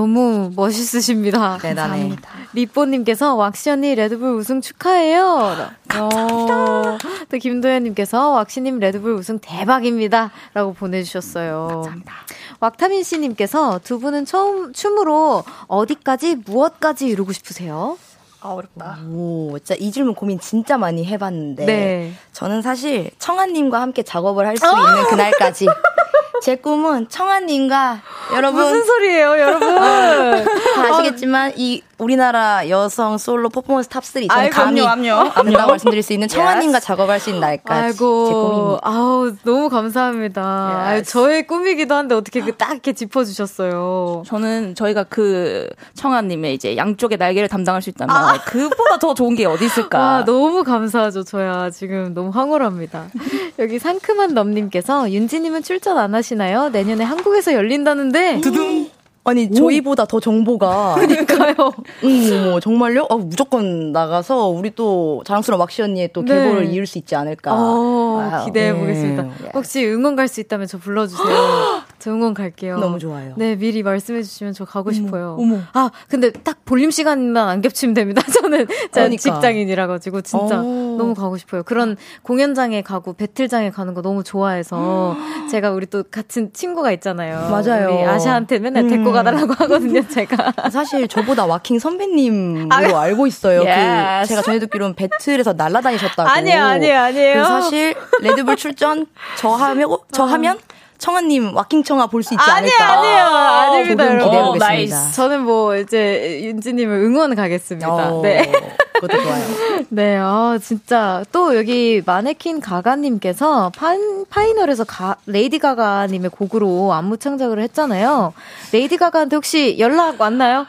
너무 멋있으십니다. [LAUGHS] 대단해. 리뽀님께서 왁시 언니 레드불 우승 축하해요. 감사합니다. 어, 또 김도현님께서 왁시님 레드불 우승 대박입니다. 라고 보내주셨어요. 감사합니다. 왁타민 씨님께서 두 분은 처음 춤으로 어디까지 무엇까지 이루고 싶으세요? 아, 어렵다. 오, 진짜 이 질문 고민 진짜 많이 해봤는데. 네. 저는 사실 청아님과 함께 작업을 할 수 있는 그날까지 [LAUGHS] 제 꿈은 청아님과 여러분 무슨 소리예요, 여러분? [LAUGHS] 다 아시겠지만 이 우리나라 여성 솔로 퍼포먼스 탑3 저는 아이, 감히 압류, 압류. 말씀드릴 수 있는 청하님과 yes. 작업할 수 있는 날까지 아이고, 제 꿈입니다. 아우 너무 감사합니다. Yes. 아유, 저의 꿈이기도 한데 어떻게 그딱 이렇게 짚어주셨어요. 저는 저희가 그 청하님의 이제 양쪽의 날개를 담당할 수 있다면 아. 그보다 더 좋은 게 어디 있을까? 와 너무 감사하죠, 저야 지금 너무 황홀합니다. [LAUGHS] 여기 상큼한 넘님께서 윤지님은 출전 안 하시 나요? 내년에 한국에서 열린다는데. 두둥. 아니 오. 저희보다 더 정보가 그러니까요. [LAUGHS] 음, 뭐 정말요? 어, 무조건 나가서 우리 또 자랑스러운 왁시 언니의 또 네. 계보를 이룰 수 있지 않을까. 어, 기대해 보겠습니다. 네. 혹시 응원 갈 수 있다면 저 불러주세요. [GASPS] [GASPS] 저 응원 갈게요. 너무 좋아요. 네 미리 말씀해 주시면 저 가고 어머, 싶어요. 어머. 아 근데 딱 볼륨 시간만 안 겹치면 됩니다. [LAUGHS] 저는 그러니까. 직장인이라 가지고 진짜 오. 너무 가고 싶어요. 그런 공연장에 가고 배틀장에 가는 거 너무 좋아해서 제가 우리 또 같은 친구가 있잖아요. 맞아요. 우리 아샤한테 맨날 데리고 음. 가달라고 하거든요, [LAUGHS] 제가. 사실 저보다 와킹 선배님으로 아, 알고 있어요. yes. 그 제가 전해 듣기로는 배틀에서 날아다니셨다고. 아니에요, 아니에요, 아니에요. 사실 레드불 출전 저 하면 저 하면 청하님 와킹청하 볼 수 있지 아니, 않을까? 아니에요, 아닙니다. 기대해 보겠습니다. 오, 저는 뭐 이제 윤지님을 응원 가겠습니다. 오, 네. 그것도 좋아요. [LAUGHS] 네, 아 진짜 또 여기 마네퀸 가가님께서 판, 파이널에서 가, 레이디 가가님의 곡으로 안무 창작을 했잖아요. 레이디 가가한테 혹시 연락 왔나요?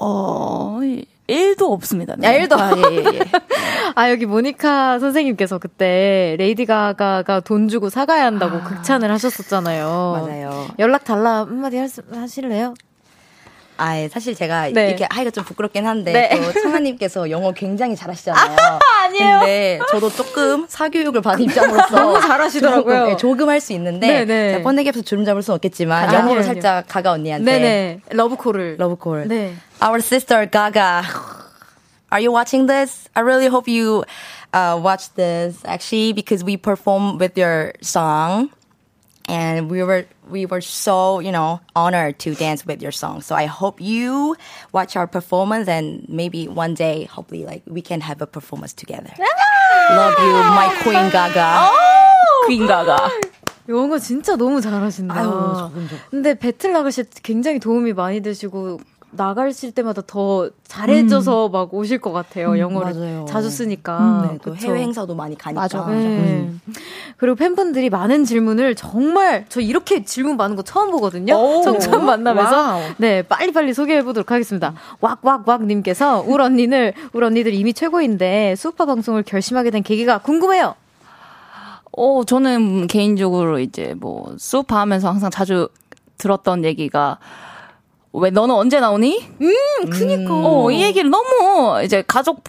어. 1도 없습니다. 네. 아, 1도. 아, 예, 예, 예. 아, 여기 모니카 선생님께서 그때 레이디 가가가 돈 주고 사가야 한다고 아, 극찬을 하셨었잖아요. 맞아요. 연락 달라 한마디 할 하실래요? 아, 예, 사실 제가 네. 이렇게 하기가 좀 부끄럽긴 한데 네. 또 청하님께서 영어 굉장히 잘하시잖아요. [LAUGHS] 아, 아니에요. 근데 저도 조금 사교육을 받은 입장으로서 너무 잘하시더라고요. 조금, 네, 조금 할 수 있는데 네, 번데기 앞에서 주름 잡을 수는 없겠지만 아, 영어로 아니요, 살짝 가가 언니한테 네네 러브콜을 러브콜. 네. Our sister Gaga. Are you watching this? I really hope you uh, watch this actually because we perform with your song. and we were we were so you know honored to dance with your song so i hope you watch our performance and maybe one day hopefully like we can have a performance together love you my queen gaga queen gaga 영어 진짜 너무 잘하신다. 아유, 근데 배틀 나가실 때 굉장히 도움이 많이 되시고 나가실 때마다 더 잘해져서 음. 막 오실 것 같아요. 음, 영어를 맞아요. 자주 쓰니까. 음, 네, 또 해외 행사도 많이 가니까. 맞아. 네. 음. 그리고 팬분들이 많은 질문을 정말 저 이렇게 질문 많은 거 처음 보거든요. 처음 만나면서 wow. 네 빨리 빨리 소개해 보도록 하겠습니다. 왁왁왁 님께서 울 언니를 울 언니들 이미 최고인데 수파 방송을 결심하게 된 계기가 궁금해요. 어 저는 개인적으로 이제 뭐 스우파 하면서 항상 자주 들었던 얘기가 왜 너는 언제 나오니? 음, 그니까. 어, 이 얘기를 너무 이제 가족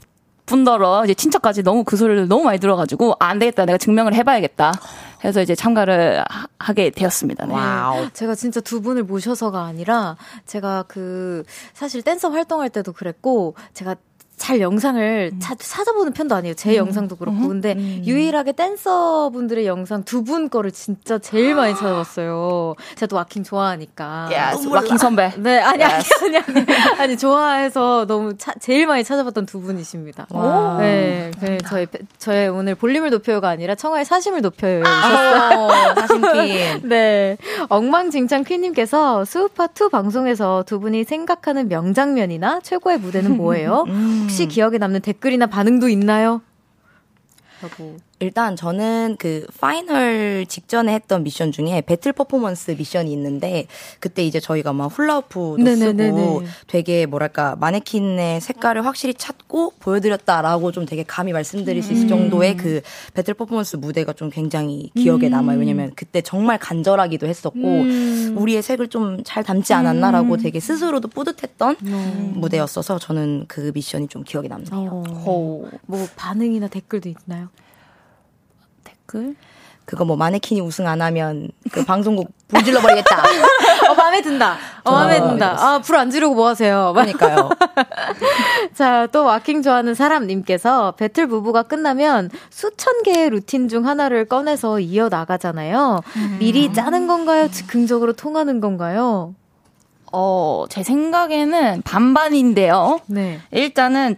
뿐더러 이제 친척까지 너무 그 소리를 너무 많이 들어가지고 아, 안 되겠다 내가 증명을 해봐야겠다 해서 이제 참가를 하, 게 되었습니다. 네. Wow. 제가 진짜 두 분을 모셔서가 아니라 제가 그 사실 댄서 활동할 때도 그랬고 제가 잘 영상을 음. 차, 찾아보는 편도 아니에요. 제 음. 영상도 그렇고. 음. 근데 음. 유일하게 댄서분들의 영상 두 분 거를 진짜 제일 많이 찾아봤어요. 제가 또 와킹 좋아하니까. Yes, 와킹 선배. 네, 아니, yes. 아니, 아니, 아니, 아니, 좋아해서 너무 차, 제일 많이 찾아봤던 두 분이십니다. 와. 네, 네, 저희, 저의 오늘 볼륨을 높여요가 아니라 청하의 사심을 높여요. 아, 사심퀸. [LAUGHS] 네. 엉망진창 퀸님께서 스우파2 방송에서 두 분이 생각하는 명장면이나 최고의 무대는 뭐예요? [LAUGHS] 혹시 음. 기억에 남는 댓글이나 반응도 있나요? 하고. 일단 저는 그 파이널 직전에 했던 미션 중에 배틀 퍼포먼스 미션이 있는데 그때 이제 저희가 막 훌라후프도 네네네네. 쓰고 되게 뭐랄까 마네킹의 색깔을 확실히 찾고 보여드렸다라고 좀 되게 감히 말씀드릴 수 있을 음. 정도의 그 배틀 퍼포먼스 무대가 좀 굉장히 기억에 음. 남아요. 왜냐면 그때 정말 간절하기도 했었고 음. 우리의 색을 좀 잘 담지 않았나라고 음. 되게 스스로도 뿌듯했던 음. 무대였어서 저는 그 미션이 좀 기억에 남네요. 어. 뭐 반응이나 댓글도 있나요? 댓글? 그거 뭐 마네킹이 우승 안 하면 그 방송국 불질러 버리겠다. [LAUGHS] 어, 마음에 든다. 어, 마음에 든다. 아, 불 안 지르고 뭐 하세요? [LAUGHS] 그러니까요. 자, 또 와킹 좋아하는 사람님께서 배틀 부부가 끝나면 수천 개의 루틴 중 하나를 꺼내서 이어 나가잖아요. 음. 미리 짜는 건가요? 즉흥적으로 통하는 건가요? 어, 제 생각에는 반반인데요. 네. 일단은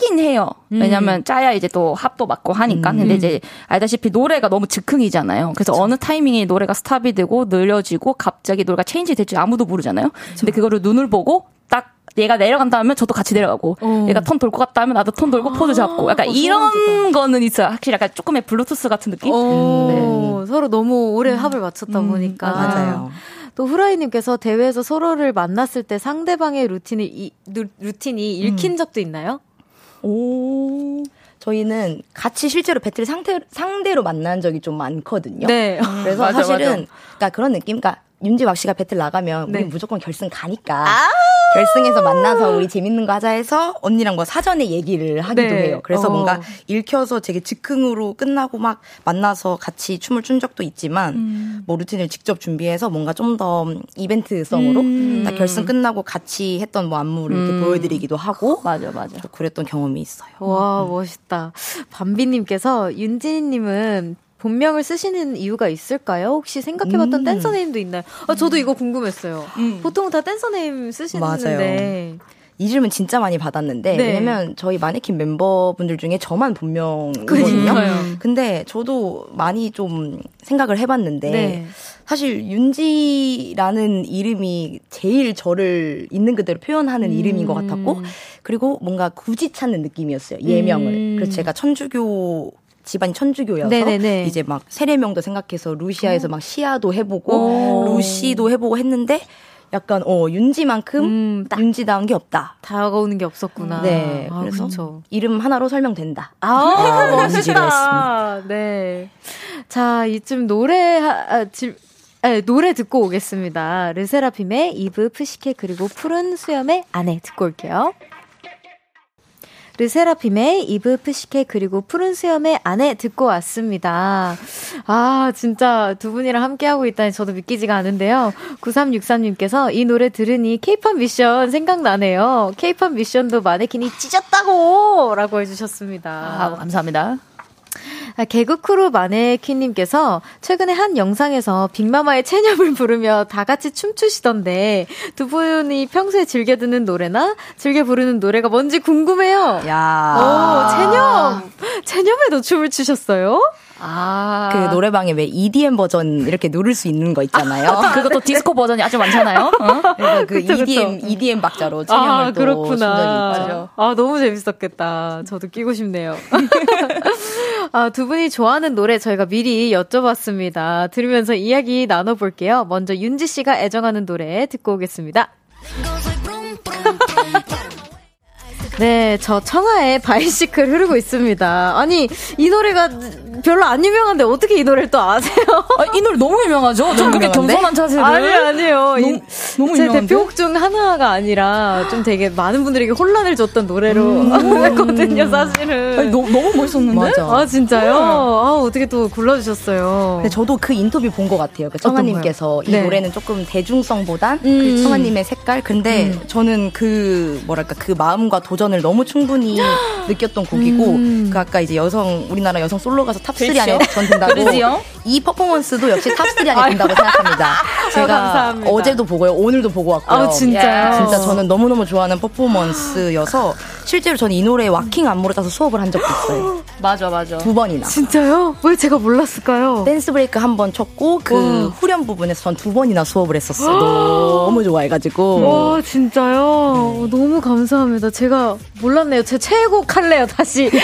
짜긴 해요. 왜냐면 음. 짜야 이제 또 합도 맞고 하니까. 음. 근데 이제 알다시피 노래가 너무 즉흥이잖아요. 그래서 그쵸. 어느 타이밍에 노래가 stop이 되고 늘려지고 갑자기 노래가 change 될지 아무도 모르잖아요. 그쵸. 근데 그거를 눈을 보고 딱 얘가 내려간다 하면 저도 같이 내려가고 어. 얘가 턴 돌 것 같다 하면 나도 턴 돌고 포즈 잡고 약간 어, 이런 거는 있어요. 확실히 약간 조금의 블루투스 같은 느낌? 어. 네. 서로 너무 오래 음. 합을 맞췄다 음. 보니까. 맞아요. 또 후라이님께서 대회에서 서로를 만났을 때 상대방의 루틴이, 이, 루틴이 읽힌 음. 적도 있나요? 오. 저희는 같이 실제로 배틀 상태, 상대로 만난 적이 좀 많거든요. 네. 그래서 맞아, 사실은, 맞아. 그러니까 그런 느낌? 그러니까 윤지박 씨가 배틀 나가면 네. 우리 무조건 결승 가니까 아~ 결승에서 만나서 우리 재밌는 거 하자 해서 언니랑 뭐 사전에 얘기를 하기도 네. 해요. 그래서 어. 뭔가 읽혀서 되게 즉흥으로 끝나고 막 만나서 같이 춤을 춘 적도 있지만 음. 뭐 루틴을 직접 준비해서 뭔가 좀 더 이벤트성으로 음. 딱 결승 끝나고 같이 했던 뭐 안무를 음. 이렇게 보여드리기도 하고 맞아 맞아 그랬던 경험이 있어요. 와 멋있다. 밤비님께서 윤진이님은 본명을 쓰시는 이유가 있을까요? 혹시 생각해봤던 음. 댄서 네임도 있나요? 아, 저도 이거 궁금했어요. 음. 보통 다 댄서 네임 쓰시는데. 맞아요. 이 질문 진짜 많이 받았는데 네. 왜냐면 저희 마네킹 멤버분들 중에 저만 본명이거든요. 근데 저도 많이 좀 생각을 해봤는데 네. 사실 윤지라는 이름이 제일 저를 있는 그대로 표현하는 음. 이름인 것 같았고 그리고 뭔가 굳이 찾는 느낌이었어요 예명을. 음. 그래서 제가 천주교 집안이 천주교여서 네네네. 이제 막 세례명도 생각해서 루시아에서 막 시아도 해보고 오. 루시도 해보고 했는데 약간 어 윤지만큼 음, 윤지다운 게 없다. 다가오는 게 없었구나. 네, 아, 그래서 그쵸. 이름 하나로 설명된다. 아, 아 멋있다. 네. 자, 이쯤 노래 아, 지, 네, 노래 듣고 오겠습니다. 르세라핌의 이브 프시케 그리고 푸른 수염의 아내 듣고 올게요. 르세라핌의 이브 프시케 그리고 푸른 수염의 아내 듣고 왔습니다. 아, 진짜 두 분이랑 함께하고 있다니 저도 믿기지가 않은데요. 9363님께서 이 노래 들으니 케이팝 미션 생각나네요. 케이팝 미션도 마네킹이 찢었다고! 라고 해주셨습니다. 아, 감사합니다. 아, 개그크루 마네키님께서 최근에 한 영상에서 빅마마의 체념을 [LAUGHS] 부르며 다 같이 춤추시던데 두 분이 평소에 즐겨 듣는 노래나 즐겨 부르는 노래가 뭔지 궁금해요. 야. 오, 체념. 체념에도 춤을 추셨어요? 아. 그 노래방에 왜 EDM 버전 이렇게 누를 수 있는 거 있잖아요. 아, 그것도 디스코 버전이 아주 많잖아요. 어? 그래서 그 [LAUGHS] 그쵸, EDM, 그쵸. EDM 박자로 체념을 아, 또 그렇구나. 아, 너무 재밌었겠다. 저도 끼고 싶네요. [LAUGHS] [LAUGHS] 아, 두 분이 좋아하는 노래 저희가 미리 여쭤봤습니다. 들으면서 이야기 나눠볼게요. 먼저 윤지 씨가 애정하는 노래 듣고 오겠습니다. [LAUGHS] 네, 저 청하의 바이시클 흐르고 있습니다. 아니, 이 노래가 별로 안 유명한데 어떻게 이 노래를 또 아세요? 아, 이 노래 너무 유명하죠? 좀 그렇게 겸손한 자세를. 아니, 아니요. 너무, 너무 제 유명한데? 대표곡 중 하나가 아니라 좀 되게 많은 분들에게 혼란을 줬던 노래로 음. [LAUGHS] 했거든요, 사실은. 아니, 너, 너무 멋있었는데? 맞아. 아, 진짜요? 아, 어떻게 또 골라주셨어요? 근데 저도 그 인터뷰 본 것 같아요. 그 청하님께서 이 네. 노래는 조금 대중성보단 음. 그 청하님의 색깔. 근데 저는 그 뭐랄까 그 마음과 도전을 너무 충분히 [GASPS] 느꼈던 곡이고 음. 그 아까 이제 여성 우리나라 여성 솔로 가수 탑3 그렇죠. 안에 전 든다고 그러지요? 이 퍼포먼스도 역시 탑3 안에 든다고 생각합니다. [LAUGHS] 제가 감사합니다. 어제도 보고요, 오늘도 보고 왔고요. 아, 진짜요? 진짜 저는 너무너무 좋아하는 퍼포먼스여서 실제로 저는 이 노래에 와킹 안무를 따서 수업을 한 적도 있어요. [GASPS] 맞아, 맞아. 두 번이나. 진짜요? 왜 제가 몰랐을까요? 댄스 브레이크 한 번 쳤고 그 와. 후렴 부분에서 전 두 번이나 수업을 했었어요. [GASPS] 너무 좋아해가지고. 와, 진짜요? 어, 너무 감사합니다. 제가 몰랐네요. 제 최애곡 할래요, 다시. [LAUGHS]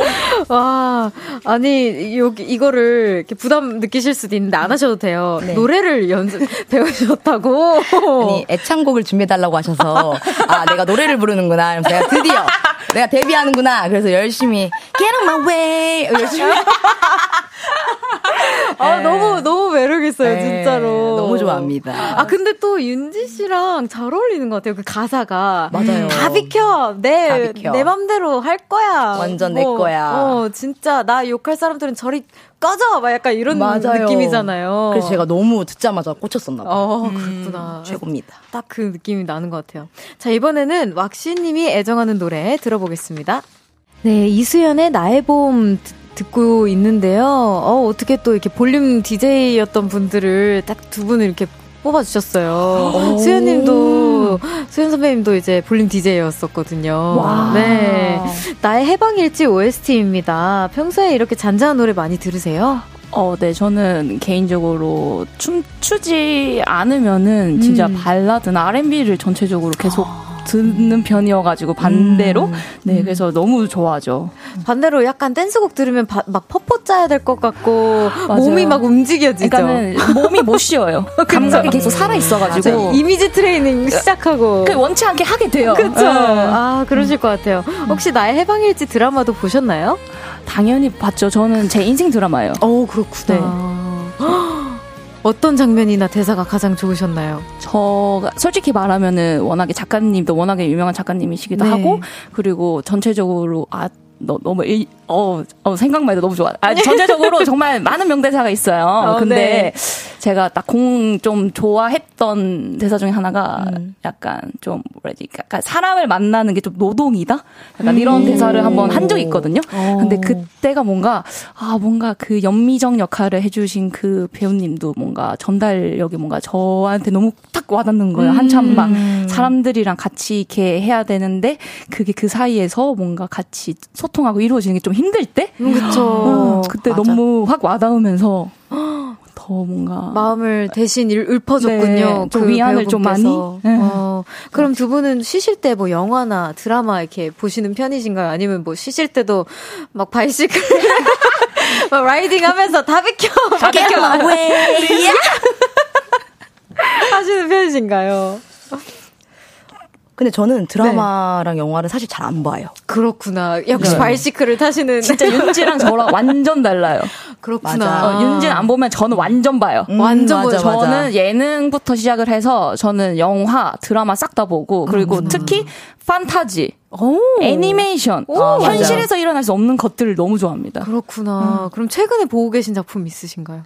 [LAUGHS] 와, 아니, 여기, 이거를 이렇게 부담 느끼실 수도 있는데 안 하셔도 돼요. 네. 노래를 연습, [LAUGHS] 배우셨다고? 아니 애창곡을 준비해달라고 하셔서 아 내가 노래를 부르는구나. 내가 드디어 내가 데뷔하는구나. 그래서 열심히 Get on my way 열심히 아, [LAUGHS] 너 무, 너무 매력있어요, 네, 진짜로. 너무 좋아합니다. 아, 근데 또 윤지 씨랑 잘 어울리는 것 같아요, 그 가사가. 맞아요. 다 비켜! 내, 다 비켜. 내 맘대로 할 거야. 완전 내 뭐, 거야. 어, 진짜, 나 욕할 사람들은 저리 꺼져! 막 약간 이런 맞아요. 느낌이잖아요. 그래서 제가 너무 듣자마자 꽂혔었나 봐요. 어, 그렇구나. 최고입니다. 딱 그 느낌이 나는 것 같아요. 자, 이번에는 왁시님이 애정하는 노래 들어보겠습니다. 네, 이수연의 나의 봄 듣- 듣고 있는데요. 어, 어떻게 또 이렇게 볼륨 DJ였던 분들을 딱 두 분을 이렇게 뽑아주셨어요. 수연님도, 수연 선배님도 이제 볼륨 DJ였었거든요. 와. 네. 나의 해방일지 OST입니다. 평소에 이렇게 잔잔한 노래 많이 들으세요? 어, 네, 저는 개인적으로 춤추지 않으면은 진짜 음. 발라드나 R&B를 전체적으로 계속 듣는 편이어가지고 반대로 음. 네 그래서 너무 좋아하죠. 반대로 약간 댄스곡 들으면 바- 막 퍼포 짜야 될 것 같고 맞아요. 몸이 막 움직여지죠. 그러니까는 몸이 못 쉬어요. [LAUGHS] 감각이 계속 살아 있어가지고 맞아요. 이미지 트레이닝 시작하고. 그 원치 않게 하게 돼요. 네. 아, 그러실 것 같아요. 혹시 나의 해방일지 드라마도 보셨나요? 당연히 봤죠. 저는 제 인생 드라마예요. 어, 그렇구나. 어떤 장면이나 대사가 가장 좋으셨나요? 저가 솔직히 말하면은 워낙에 작가님도 워낙에 유명한 작가님이시기도 네. 하고 그리고 전체적으로 아 너, 너무 일, 어, 어, 생각만 해도 너무 좋아. 아, 전체적으로 [LAUGHS] 정말 많은 명대사가 있어요. 어, 근데 네. 제가 딱 공 좀 좋아했던 대사 중에 하나가 음. 약간 좀 뭐라 해야 되지? 약간 사람을 만나는 게 좀 노동이다? 약간 이런 대사를 한번 한 적이 있거든요. 음. 어. 근데 그때가 뭔가 아, 뭔가 그 연미정 역할을 해주신 그 배우님도 뭔가 전달력이 뭔가 저한테 너무 딱 와닿는 거예요. 한참 막 음. 사람들이랑 같이 이렇게 해야 되는데 그게 그 사이에서 뭔가 같이 소통하고 이루어지는 게 좀 힘들 때 음, 그쵸. 어, 그때 맞아. 너무 확 와닿으면서 [GASPS] 더 뭔가 마음을 대신 일- 읊어줬군요. 네, 좀 위안을 좀 많이? 배우분께서. 네. 어, 그럼 두 분은 쉬실 때 뭐 영화나 드라마 이렇게 보시는 편이신가요? 아니면 뭐 쉬실 때도 막 bicycle [LAUGHS] 막 riding 하면서 다 비켜! 다 비켜! way. [LAUGHS] 하시는 편이신가요? 근데 저는 드라마랑 영화를 사실 잘 안 봐요. 그렇구나. 역시 네. bicycle을 타시는. 진짜 윤지랑 저랑 [LAUGHS] 완전 달라요. 그렇구나. 어, 윤지는 안 보면 저는 완전 봐요. 음, 완전 맞아, 보죠. 맞아. 저는 예능부터 시작을 해서 저는 영화, 드라마 싹 다 보고 그리고 특히 판타지, 오. 애니메이션, 아, 맞아. 현실에서 일어날 수 없는 것들을 너무 좋아합니다. 그렇구나. 그럼 최근에 보고 계신 작품 있으신가요?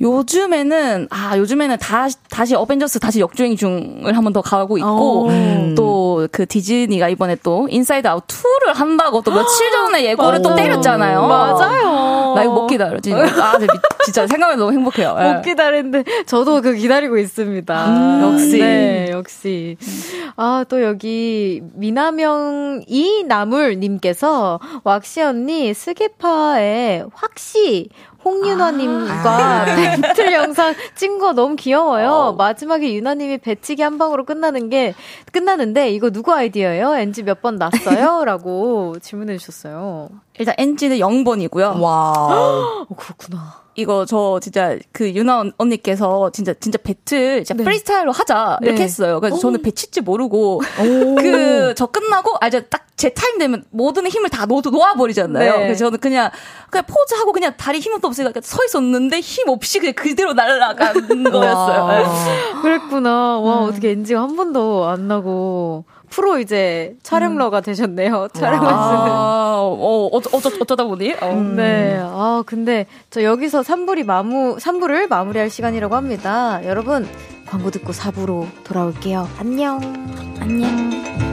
요즘에는 아 요즘에는 다 다시 어벤져스 다시 역주행 중을 한번 더 가고 있고 오. 또그 디즈니가 이번에 또 인사이드 아웃 2를 한다고 또 며칠 전에 예고를 또 때렸잖아요. 맞아요. 나 이거 못 기다려. 진짜, 아, 진짜, 생각해도 너무 행복해요. 예. 못 기다리는데 저도 그 기다리고 있습니다. 역시. 네, 역시. 아, 또 여기 미나명 이나물 님께서 왁시 언니 스게파의 확시 홍윤아님과 [LAUGHS] 배틀 영상 찍은 거 너무 귀여워요. 마지막에 유나님이 배치기 한 방으로 끝나는 게 끝나는데 이거 누구 아이디어예요? NG 몇 번 났어요? [LAUGHS] 라고 질문해 주셨어요. 일단 NG는 0번이고요. 와우. [GASPS] 어, 그렇구나. 이거 저 진짜 그 유나 언- 언니께서 진짜 진짜 배틀 진짜 네. 프리스타일로 하자 이렇게 네. 했어요. 그래서 저는 배칠지 모르고 그 저 끝나고 아 이제 딱 제 타임 되면 모든 힘을 다 놓, 놓아버리잖아요. 네. 그래서 저는 그냥, 그냥 포즈하고 그냥 다리 힘도 없으니까 서 있었는데 힘 없이 그냥 그대로 날아간 [LAUGHS] 거였어요. 네. 그랬구나. 와, 음. 어떻게 엔지가 한 번도 안 나고. 프로 이제 촬영러가 음. 되셨네요. 촬영을 쓰는. 아, 어, 어쩌, 어쩌, 어쩌다 보니? 어. 음. 네. 아, 근데 저 여기서 3부리 마무, 3부를 마무리할 시간이라고 합니다. 여러분, 광고 듣고 4부로 돌아올게요. 안녕. 안녕.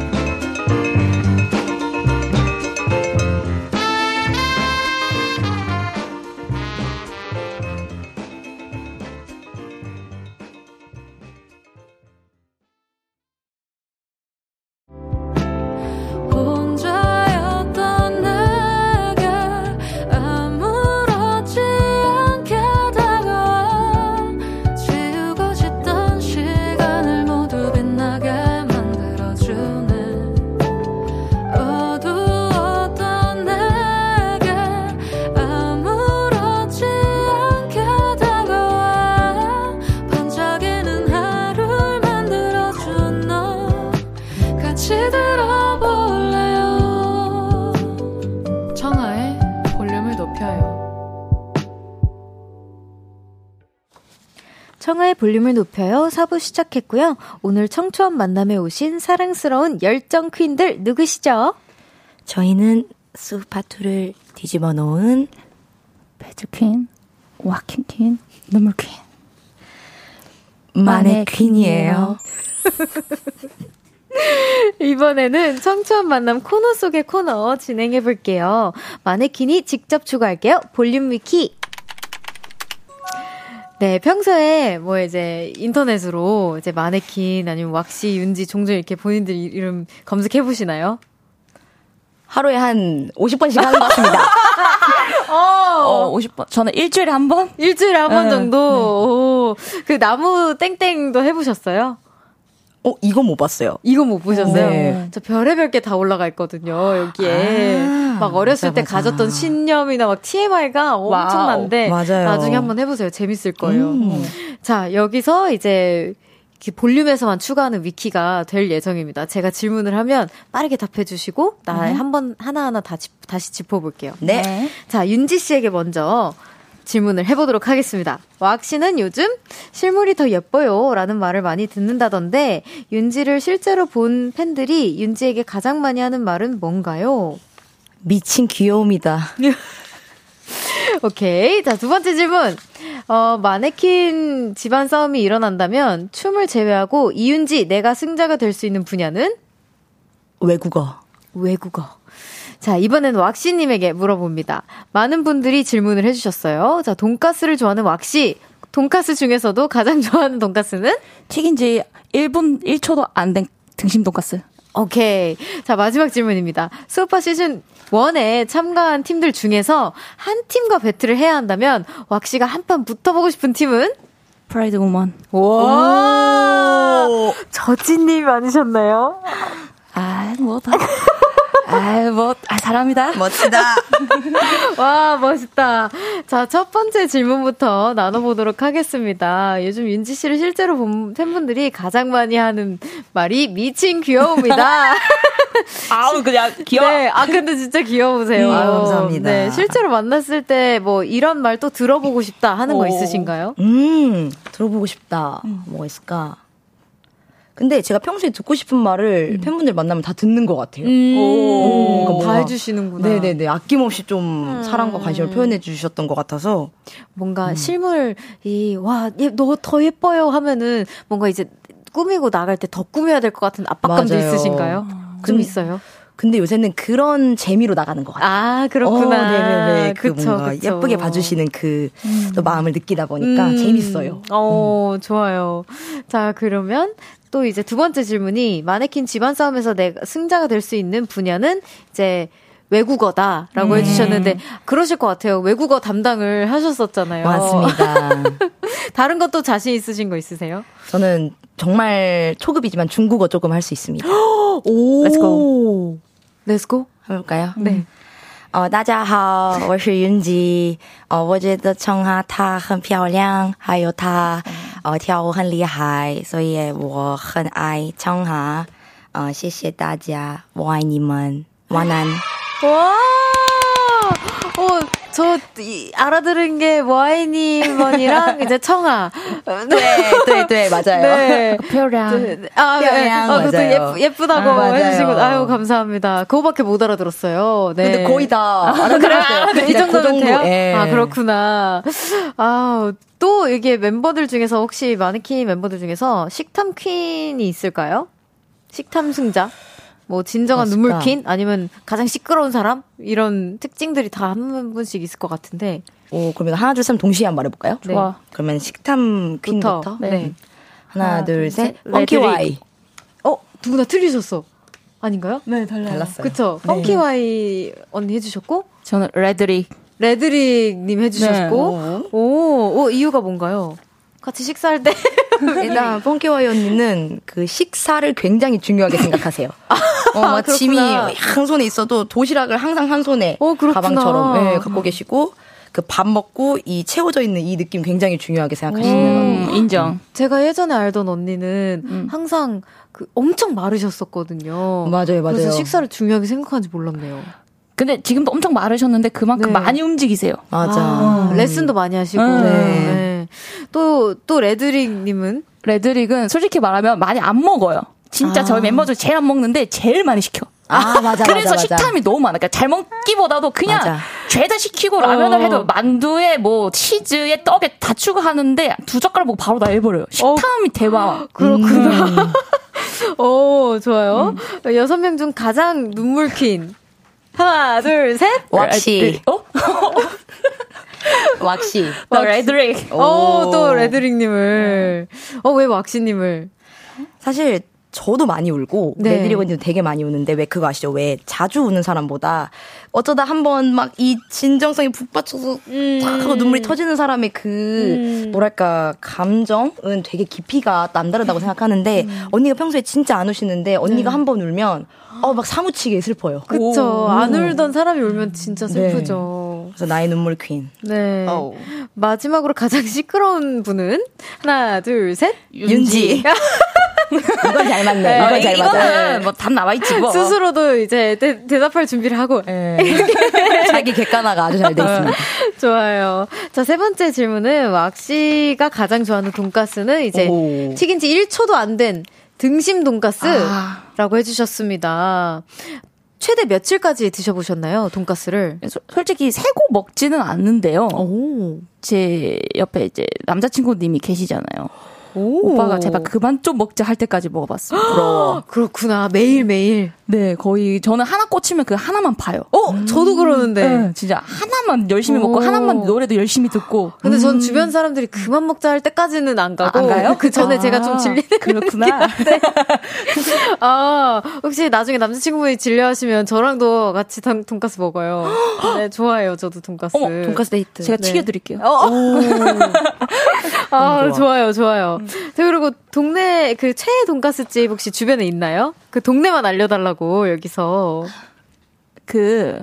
볼륨을 높여요. 4부 시작했고요. 오늘 청초한 만남에 오신 사랑스러운 열정 퀸들 누구시죠? 저희는 수파투를 뒤집어 놓은 배드퀸, 와킹 퀸, 눈물퀸. 마네퀸이에요. [LAUGHS] 이번에는 청초한 만남 코너 속의 코너 진행해 볼게요. 마네킹이 직접 추가할게요. 볼륨 위키. 네, 평소에 뭐 이제 인터넷으로 이제 마네킹 아니면 왁시, 윤지 종종 이렇게 본인들 이름 검색해 보시나요? 하루에 한 50번씩 하는 것 같습니다. [LAUGHS] 어, 어, 50번. 저는 일주일에 한 번? 일주일에 한번 네, 정도. 네. 오, 그 나무 땡땡도 해보셨어요? 어, 이거 못 봤어요. 이거 못 보셨어요? 네. 저 별의별 게 다 올라가 있거든요, 여기에. 아, 막 어렸을 맞아, 때 맞아. 가졌던 신념이나 막 TMI가 엄청난데. 맞아요. 나중에 한번 해보세요. 재밌을 거예요. 음. 자, 여기서 이제 볼륨에서만 추가하는 위키가 될 예정입니다. 제가 질문을 하면 빠르게 답해 주시고, 나 음. 한번 하나하나 다, 다시 짚어볼게요. 네. 자, 윤지 씨에게 먼저 질문을 해보도록 하겠습니다. 왁 씨는 요즘 실물이 더 예뻐요 라는 말을 많이 듣는다던데 윤지를 실제로 본 팬들이 윤지에게 가장 많이 하는 말은 뭔가요? 미친 귀여움이다. [LAUGHS] 오케이. 자, 두 번째 질문. 어, 마네킹 집안 싸움이 일어난다면 춤을 제외하고 이윤지 내가 승자가 될 수 있는 분야는? 외국어. 외국어. 자, 이번엔 왁시님에게 물어봅니다. 많은 분들이 질문을 해주셨어요. 자, 돈가스를 좋아하는 왁시. 돈가스 중에서도 가장 [LAUGHS] 좋아하는 돈가스는? 튀긴 지 1분 1초도 안 된 등심 돈가스. 오케이. 자, 마지막 질문입니다. 수오파 시즌 1에 참가한 팀들 중에서 한 팀과 배틀을 해야 한다면 왁시가 한 판 붙어보고 싶은 팀은? 프라이드 우먼. 와! 저진님 아니셨나요? 아, 뭐, 다. [LAUGHS] 아, 뭐, 아, 사람이다. 멋지다. [LAUGHS] 와, 멋있다. 자, 첫 번째 질문부터 나눠보도록 하겠습니다. 요즘 윤지 씨를 실제로 본 팬분들이 가장 많이 하는 말이 미친 귀여움이다. [LAUGHS] 아우, 그냥 귀여워. 네, 아, 근데 진짜 귀여우세요. 음, 아유, 감사합니다. 네, 실제로 만났을 때 뭐 이런 말 또 들어보고 싶다 하는 오. 거 있으신가요? 음, 들어보고 싶다. 음. 뭐가 있을까? 근데 제가 평소에 듣고 싶은 말을 음. 팬분들 만나면 다 듣는 것 같아요. 음. 오, 오, 다 해주시는구나. 네네네. 아낌없이 좀 음. 사랑과 관심을 표현해 주셨던 것 같아서. 뭔가 음. 실물이, 와, 너 더 예뻐요 하면은 뭔가 이제 꾸미고 나갈 때 더 꾸며야 될 것 같은 압박감도 맞아요. 있으신가요? 좀 있어요? 근데 요새는 그런 재미로 나가는 것 같아요. 아, 그렇구나. 어, 네네네. 그 그쵸, 뭔가 그쵸. 예쁘게 봐주시는 그 음. 마음을 느끼다 보니까 음. 재밌어요. 어, 음. 좋아요. 자, 그러면 또 이제 두 번째 질문이 마네킹 집안 싸움에서 내가 승자가 될 수 있는 분야는 이제 외국어다라고 음. 해주셨는데 그러실 것 같아요. 외국어 담당을 하셨었잖아요. 맞습니다. [LAUGHS] 다른 것도 자신 있으신 거 있으세요? 저는 정말 초급이지만 중국어 조금 할 수 있습니다. [GASPS] 오, Let's go. Let's go. 해볼까요? 네. 哦，大家好，我是云吉。哦，我觉得청하她很漂亮，还有她 哦跳舞很厉害，所以我很爱청하。啊，谢谢大家，我爱你们。 완한. 와! 어, 저, 이, 알아들은 게 와이님원이랑 이제 청아. [LAUGHS] 네, 네, 네, 맞아요. 네. 표량. 네. 아, 네. 표량, 아, 그것도 맞아요. 예쁘, 예쁘다고 아, 맞아요. 해주시고, 아유, 감사합니다. 그거밖에 못 알아들었어요. 네. 근데 거의 다 [LAUGHS] 알아들었어요. 아, 네, 이 그냥 정도면 그 정도, 돼요? 예. 아, 그렇구나. 아, 또 이게 멤버들 중에서 혹시 마네킹 멤버들 중에서 식탐 퀸이 있을까요? 식탐 승자? 뭐 진정한 없을까? 눈물 퀸? 아니면 가장 시끄러운 사람? 이런 특징들이 다 한 분씩 있을 것 같은데. 오, 그러면 하나, 둘, 셋 동시에 한번 말해볼까요? 네. 좋아. 그러면 식탐 퀸부터. 부터. 네. 네. 하나, 둘, 셋. 셋. 펑키 레드리. 와이. 어, 누구나 틀리셨어. 아닌가요? 네, 달라요. 달랐어요. 그쵸. 펑키와이 언니 해주셨고, 저는 레드릭. 레드릭님 해주셨고, 네. 오, 오, 이유가 뭔가요? 같이 식사할 때. [LAUGHS] 일단 펑키 와이 언니는 그 식사를 굉장히 중요하게 생각하세요. [LAUGHS] 어, 막. 짐이 한 손에 있어도 도시락을 항상 한 손에 어, 그렇구나. 가방처럼 예, 갖고 계시고 그밥 먹고 이 채워져 있는 이 느낌 굉장히 중요하게 생각하시는. 음, 인정. 제가 예전에 알던 언니는 음. 항상 그 엄청 마르셨었거든요. 맞아요, 맞아요. 그래서 식사를 중요하게 생각하는지 몰랐네요. 근데 지금도 엄청 마르셨는데 그만큼 네. 많이 움직이세요. 맞아. 아, 레슨도 많이 하시고. 음. 네. 네. 또, 또 레드릭님은? 레드릭은 솔직히 말하면 많이 안 먹어요. 진짜 아. 저희 멤버 중 제일 안 먹는데 제일 많이 시켜. 아, 맞아, [LAUGHS] 그래서 맞아, 맞아. 식탐이 너무 많아. 그러니까 잘 먹기보다도 그냥 맞아. 죄다 시키고 라면을 어. 해도 만두에 뭐 치즈에 떡에 다 추가하는데 두 젓가락 먹고 바로 다 해버려요. 식탐이 대박. [GASPS] 그렇구나. 오, [LAUGHS] 좋아요. 음. 여섯 명중 가장 눈물 퀸. 하나, 둘, 셋. 왁시. 어? [LAUGHS] 왁시. 나 레드릭. 오, 또 레드릭님을. 어, 왜 왁시님을? 사실 저도 많이 울고 네. 레드리 언니도 되게 많이 우는데 왜 그거 아시죠? 왜 자주 우는 사람보다 어쩌다 한 번 막 이 진정성이 북받쳐서 탁 하고 눈물이 터지는 사람의 그 뭐랄까 감정은 되게 깊이가 남다르다고 생각하는데 언니가 평소에 진짜 안 우시는데 언니가 한번 울면 어 막 사무치게 슬퍼요. 그쵸. 안 울던 사람이 울면 진짜 네. 슬프죠. 그래서 나의 눈물 퀸. 네. 어우. 마지막으로 가장 시끄러운 분은? 하나, 둘, 셋. 윤지. [LAUGHS] 이건 잘 맞네. 네, 이건 잘 맞아. 이거는 뭐답 나와 있지 뭐. 스스로도 이제 대, 대답할 준비를 하고. 예. [LAUGHS] 자기 객관화가 아주 잘 돼 있습니다. [LAUGHS] 좋아요. 자, 세 번째 질문은 왁 씨가 가장 좋아하는 돈가스는 이제 오. 튀긴 지 1초도 안 된 등심 돈가스라고 아. 해주셨습니다. 최대 며칠까지 드셔보셨나요? 돈가스를? 소- 솔직히 세고 먹지는 않는데요. 오. 제 옆에 이제 남자친구님이 계시잖아요. 오. 오빠가 제발 그만 좀 먹자 할 때까지 먹어봤어요. 부러워. [GASPS] 그렇구나. 매일매일. 네, 거의 저는 하나 꽂히면 그 하나만 봐요. 어, 저도 그러는데. 네, 진짜 하나만 열심히 먹고 오. 하나만 노래도 열심히 듣고. 근데 전 주변 사람들이 그만 먹자 할 때까지는 안 가고. 아, 안 가요? 그 전에 제가 좀 아, 질리는. 그렇구나. [LAUGHS] 아, 혹시 나중에 남자친구분이 질려하시면 저랑도 같이 돈, 돈가스 먹어요. [GASPS] 네, 좋아해요. 저도 돈가스. 어머, 돈가스 데이트. 제가 네. 튀겨드릴게요. 어, [LAUGHS] 아, 좋아. 좋아요, 좋아요. 자, 그리고 동네 그 최애 돈가스집 혹시 주변에 있나요? 그 동네만 알려달라고, 여기서. 그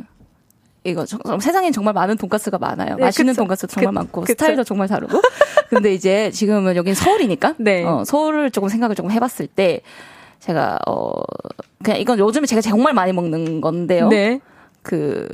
이거 세상엔 정말 많은 돈가스가 많아요. 네, 맛있는 그쵸. 돈가스 정말 그- 많고 그쵸. 스타일도 정말 다르고. 근데 이제 지금은 여긴 서울이니까 네. 어, 서울을 조금 생각을 조금 해봤을 때 제가 어 그냥 이건 요즘에 제가 정말 많이 먹는 건데요. 네. 그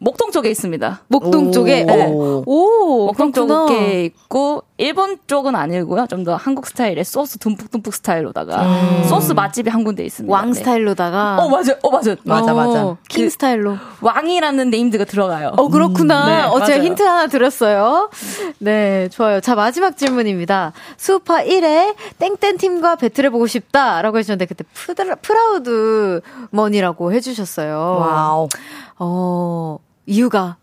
목동 쪽에 있습니다. 목동 오. 쪽에. 네. 오, 오 목동 그렇구나. 쪽에 있고 일본 쪽은 아니고요. 좀 더 한국 스타일의 소스 듬뿍듬뿍 스타일로다가 소스 맛집이 한 군데 있습니다. 왕 네. 스타일로다가. 어 맞아요. 어 맞아요. 맞아, 맞아. 어, 킹 그- 스타일로. 왕이라는 네임드가 들어가요. 어, 그렇구나. 네, 어, 제가 맞아요. 힌트 하나 드렸어요. 네, 좋아요. 자, 마지막 질문입니다. 수우파 1회 땡땡 팀과 배틀해 보고 싶다. 라고 해주셨는데, 그때 프드라, 프라우드먼이라고 해주셨어요. 와우. 어, 이유가.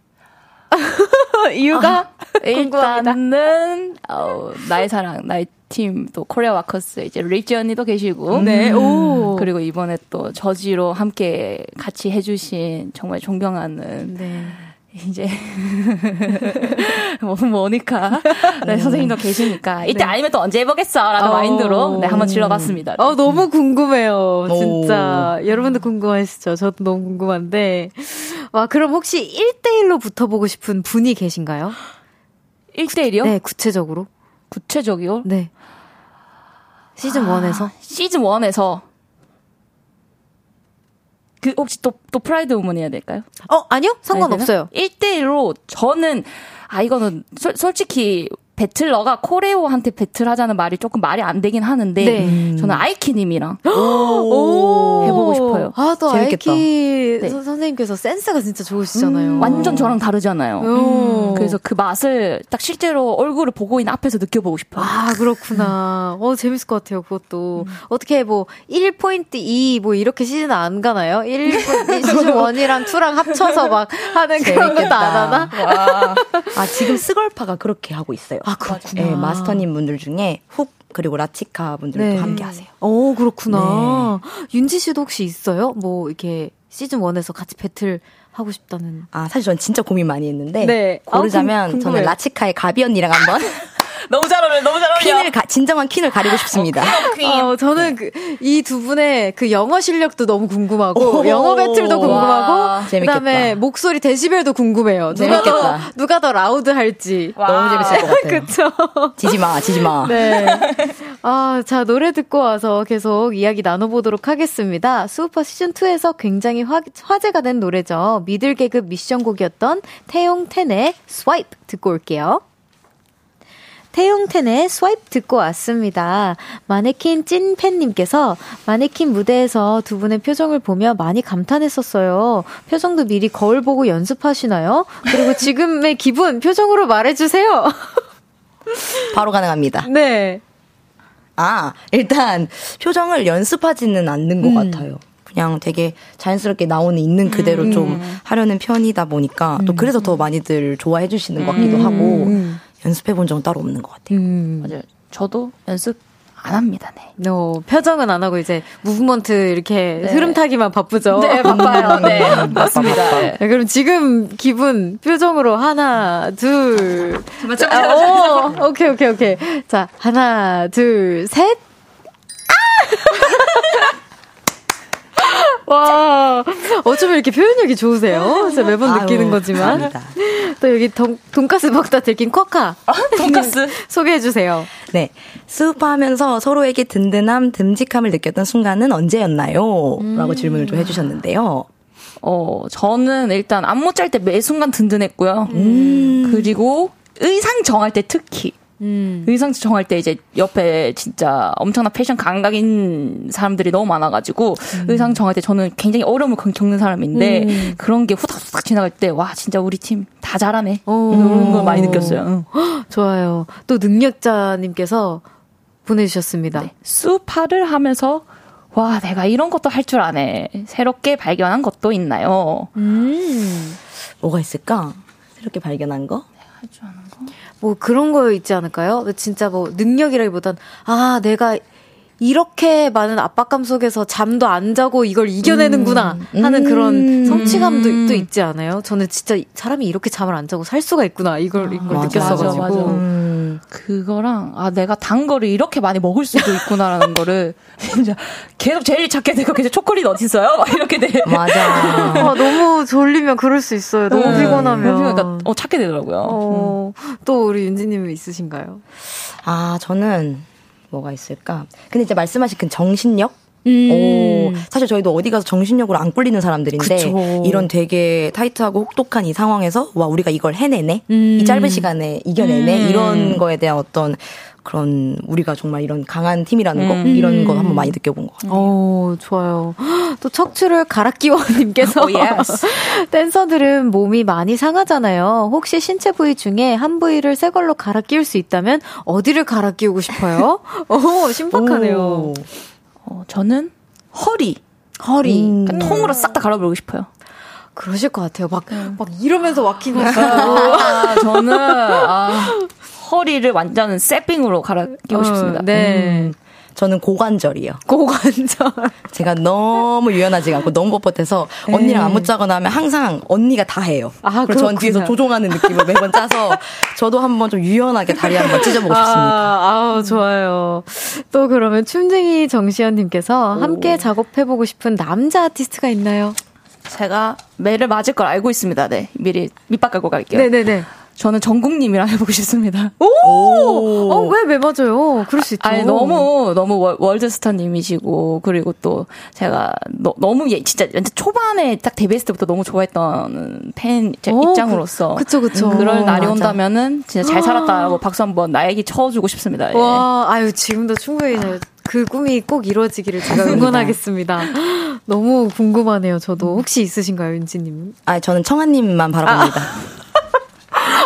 [LAUGHS] 이유가? 궁금합니다. 일단은 어, 나의 사랑 나의 팀 또 코리아 와커스 이제 리지 언니도 계시고 네, 오. 그리고 이번에 또 저지로 함께 같이 해주신 정말 존경하는 네. 이제 [LAUGHS] 뭐 모니카 네, 선생님도 계시니까 이때 아니면 또 언제 해보겠어라는 어. 마인드로 네 한번 질러봤습니다. 어, 너무 궁금해요. 진짜. 여러분도 궁금하시죠? 저도 너무 궁금한데. 와, 그럼 혹시 1대1로 붙어보고 싶은 분이 계신가요? 1대1이요? 네, 구체적으로. 구체적이요? 네. 시즌 1에서. 시즌 1에서 그 혹시 또, 또 프라우드먼 해야 될까요? 어, 아니요? 상관없어요. 1대1로 저는, 아, 이거는 솔, 솔직히 battler가 choreo한테 배틀하자는 말이 조금 말이 안 되긴 하는데 네. 저는 아이키님이랑 [GASPS] 해보고 싶어요. 아, 또 재밌겠다. 아이키 네. 선생님께서 센스가 진짜 좋으시잖아요. 음, 완전 저랑 다르잖아요. 음. 그래서 그 맛을 딱 실제로 얼굴을 보고 있는 앞에서 느껴보고 싶어요. 아, 그렇구나. 어, 재밌을 것 같아요, 그것도. 음. 어떻게 뭐 1포인트 2 뭐 이렇게 시즌 안 가나요? 1포인트 시즌 [LAUGHS] 1이랑 2랑 합쳐서 막 하는 그런 것도 안 하나? 와. [LAUGHS] 아, 지금 스걸파가 그렇게 하고 있어요. 아, 그렇구나. 네, 마스터님 분들 중에 훅 그리고 라치카 분들도 네. 함께 하세요. 오, 그렇구나. 네. 윤지 씨도 혹시 있어요? 뭐 이렇게 시즌 1에서 같이 배틀 하고 싶다는. 아, 사실 전 진짜 고민 많이 했는데 네. 고르자면 아, 저는 라치카의 가비 언니랑 한번 [LAUGHS] 너무 잘 어울려, 너무 잘 어울려. 퀸을 가, 진정한 퀸을 가리고 싶습니다. 어, 퀸. 어, 저는 그, 이 두 분의 그 영어 실력도 너무 궁금하고, 영어 배틀도 궁금하고, 그다음에 목소리 데시벨도 궁금해요. 누가 재밌겠다. 더, 누가 더 loud 할지. 와. 너무 재밌을 것 같아요. [LAUGHS] 그쵸. 지지 마, 지지 마. 네. 아, 자, 노래 듣고 와서 계속 이야기 나눠보도록 하겠습니다. 수우파 시즌 2에서 굉장히 화, 화제가 된 노래죠. middle 계급 미션곡이었던 태용 텐의 Swipe 듣고 올게요. 태용텐의 Swipe 듣고 왔습니다. 마네킹 찐팬님께서 마네킹 무대에서 두 분의 표정을 보며 많이 감탄했었어요. 표정도 미리 거울 보고 연습하시나요? 그리고 지금의 기분 표정으로 말해주세요. [LAUGHS] 바로 가능합니다. 네. 아, 일단 표정을 연습하지는 않는 것 음. 같아요. 그냥 되게 자연스럽게 나오는 있는 그대로 음. 좀 하려는 편이다 보니까 또 음. 그래서 더 많이들 좋아해 주시는 것 같기도 음. 하고 연습해 본 적은 따로 없는 것 같아요. 음. 맞아요. 저도 연습 안 합니다, 네. No, 표정은 안 하고 이제 무브먼트 이렇게 네. 흐름 타기만 바쁘죠. 네, 바빠요. [LAUGHS] 네, 맞습니다. 네. 네, 그럼 지금 기분 표정으로 하나, 둘. 아, 오, 오케이, 오케이, 오케이. 자, 하나, 둘, 셋. 아! [LAUGHS] 와, 어쩌면 이렇게 표현력이 좋으세요. 제가 매번 아유, 느끼는 거지만. 감사합니다. 또 여기 돈, 돈가스 먹다 들킨 쿼카. 어? 돈가스? [LAUGHS] 소개해주세요. 네. 수업하면서 서로에게 든든함, 듬직함을 느꼈던 순간은 언제였나요? 음. 라고 질문을 좀 해주셨는데요. 어, 저는 일단 안무 짤 때 매 순간 든든했고요. 음. 그리고 의상 정할 때 특히. 음. 의상 정할 때 이제 옆에 진짜 엄청난 패션 감각인 사람들이 너무 많아가지고 음. 의상 정할 때 저는 굉장히 어려움을 겪는 사람인데 음. 그런 게 후닥후닥 지나갈 때 와 진짜 우리 팀 다 잘하네 오. 그런 걸 많이 느꼈어요. [GASPS] 좋아요. 또 능력자님께서 보내주셨습니다. 네. 수파를 하면서 와 내가 이런 것도 할 줄 아네 새롭게 발견한 것도 있나요? 음. 뭐가 있을까? 새롭게 발견한 거? 할줄 아는 거? 뭐 그런 거 있지 않을까요? 진짜 뭐 능력이라기보단 아 내가 이렇게 많은 압박감 속에서 잠도 안 자고 이걸 이겨내는구나 음. 하는 그런 음. 성취감도 음. 또 있지 않아요? 저는 진짜 사람이 이렇게 잠을 안 자고 살 수가 있구나 이걸 이걸 맞아, 느꼈어가지고 맞아, 맞아. 음. 그거랑 아 내가 단 거를 이렇게 많이 먹을 수도 있구나라는 [LAUGHS] 거를 진짜 계속 제일 찾게 되고 계속 초콜릿 어디 있어요? 막 이렇게 돼. 맞아. [LAUGHS] 아, 너무 졸리면 그럴 수 있어요. 너무 네. 피곤하면. 그러니까 어 찾게 되더라고요. 어, 또 우리 윤지님 있으신가요? 아 저는 뭐가 있을까? 근데 이제 말씀하신 그 정신력? 음. 오, 사실 저희도 어디 가서 정신력으로 안 꿀리는 사람들인데 그쵸. 이런 되게 타이트하고 혹독한 이 상황에서 와 우리가 이걸 해내네 음. 이 짧은 시간에 이겨내네 음. 이런 거에 대한 어떤 그런 우리가 정말 이런 강한 팀이라는 거 음. 이런 거 한번 많이 느껴본 것 같아요. 오, 좋아요. 또 척추를 갈아 끼워님께서 [LAUGHS] oh. [LAUGHS] 댄서들은 몸이 많이 상하잖아요. 혹시 신체 부위 중에 한 부위를 새 걸로 갈아 끼울 수 있다면 어디를 갈아 끼우고 싶어요? 오, [LAUGHS] 신박하네요. 오. 어, 저는 허리. 허리. 음. 그러니까 통으로 싹 다 갈아버리고 싶어요. 그러실 것 같아요. 막, 음. 막 이러면서 와킹 할까요? 아, 저는, 아, 허리를 완전 세핑으로 갈아 끼고 어, 싶습니다. 네. 음. 저는 고관절이요. 고관절. [LAUGHS] 제가 너무 유연하지가 않고 너무 뻣뻣해서 언니랑 네. 안무 짜거나 하면 항상 언니가 다 해요. 아, 그래서 전 뒤에서 조종하는 느낌을 매번 짜서 저도 한번 좀 유연하게 다리 한번 찢어보고 아, 싶습니다. 아우, 좋아요. 또 그러면 춤쟁이 정시현님께서 함께 작업해보고 싶은 남자 아티스트가 있나요? 제가 매를 맞을 걸 알고 있습니다. 네. 미리 밑밥 깔고 갈게요. 네네네. 저는 정국님이랑 해보고 싶습니다. 오! 오! 어, 왜, 왜 맞아요? 그럴 수 있죠. 아니, 너무, 너무 월드스타님이시고, 그리고 또 제가 너, 무 예, 진짜 초반에 딱 데뷔했을 때부터 너무 좋아했던 팬 오, 입장으로서. 그, 쵸 그쵸. 그럴 날이 맞아. 온다면은 진짜 잘 살았다고 박수 한번 나에게 쳐주고 싶습니다. 예. 와, 아유, 지금도 충분히 그 꿈이 꼭 이루어지기를 제가 응원하겠습니다. [GASPS] 너무 궁금하네요, 저도. 혹시 있으신가요, 윤지님은? 아, 저는 청아님만 바라봅니다. 아.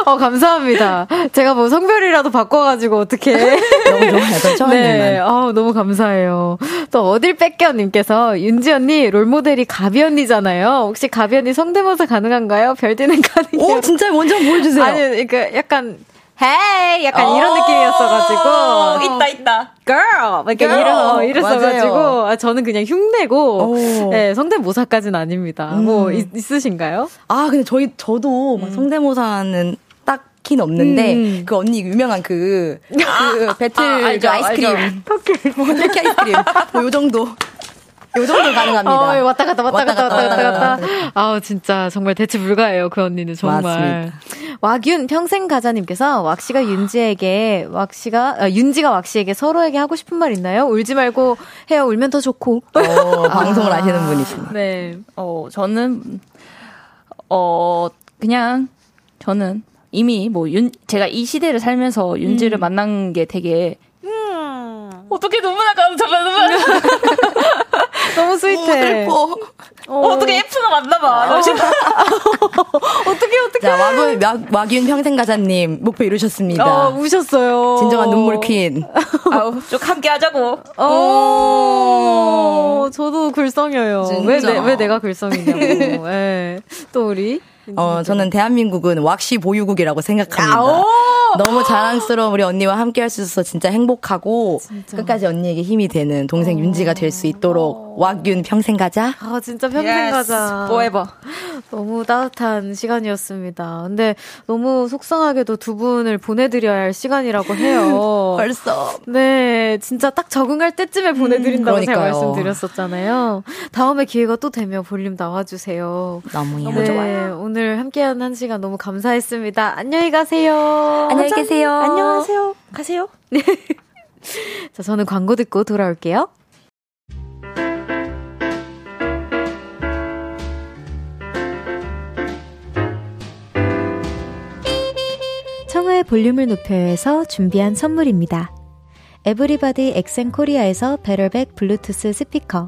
어, 감사합니다. 제가 뭐 성별이라도 바꿔가지고 어떻게. 너무 좋아요. 저 네. 어, 너무 감사해요. 또 어딜 뺏겨님께서 윤지 언니 롤모델이 가비 언니잖아요. 혹시 가비 언니 성대모사 가능한가요? 별디는 가능해요. 오, 진짜 먼저 보여주세요. 아니, 그러니까 약간 헤이 약간 이런 느낌이었어가지고. 있다 있다. Girl! 막 이렇게 이러 이랬어가지고. 아, 저는 그냥 흉내고 네, 성대모사까지는 아닙니다. 음. 뭐 있, 있으신가요? 아 근데 저희 저도 음. 성대모사는 딱히 없는데 음. 그 언니 유명한 그, 그 [LAUGHS] 배틀 아, 알죠, 그 아이스크림. 터키 터키 아이스크림. 뭐 요 정도 요 정도 가능합니다. 어, 왔다 갔다 왔다, 왔다 갔다 왔다 갔다, 왔다 갔다. 아우 진짜 정말 대체 불가해요 그 언니는 정말. 맞습니다. 왁윤 평생 가자님께서 왁씨가 윤지에게 왁씨가 아, 윤지가 왁씨에게 서로에게 하고 싶은 말 있나요? 울지 말고 해요 울면 더 좋고. 어, 방송을 하시는 분이십니다. [LAUGHS] 네. 어 저는 어 그냥 저는 이미 뭐 윤 제가 이 시대를 살면서 윤지를 음. 만난 게 되게 음. 어떻게 눈물 나까 잠깐 눈물 너무 스윗해. 어, 어. 어떻게 F가 맞나봐. 어. 어떻게 어떻게? 자 와균 와 균 평생가자님 목표 이루셨습니다. 어, 우셨어요. 진정한 눈물 퀸. [LAUGHS] 아우 쭉 함께 하자고. 어, 저도 글썽여요. 왜, 내, 왜 내가 글썽이냐고. 네. [LAUGHS] 또 우리 어, 저는 대한민국은 왁시 보유국이라고 생각합니다. 너무 자랑스러운 우리 언니와 함께 할 수 있어서 진짜 행복하고 진짜. 끝까지 언니에게 힘이 되는 동생 어. 윤지가 될 수 있도록 왁윤 평생 가자. 아, 진짜 평생 yes. 가자. forever. 너무 따뜻한 시간이었습니다. 근데 너무 속상하게도 두 분을 보내드려야 할 시간이라고 해요. [LAUGHS] 벌써. 네, 진짜 딱 적응할 때쯤에 보내드린다고 음, 제가 말씀드렸었잖아요. 다음에 기회가 또 되면 볼륨 나와주세요. 너무, 너무 네, 좋아요. 오늘 함께한 한 시간 너무 감사했습니다. 안녕히 가세요. 안녕히 계세요. 안녕하세요. 가세요. 네. [LAUGHS] 자, 저는 광고 듣고 돌아올게요. 청하의 볼륨을 높여서 준비한 선물입니다. 에브리바디 엑센 코리아에서 베럴백 블루투스 스피커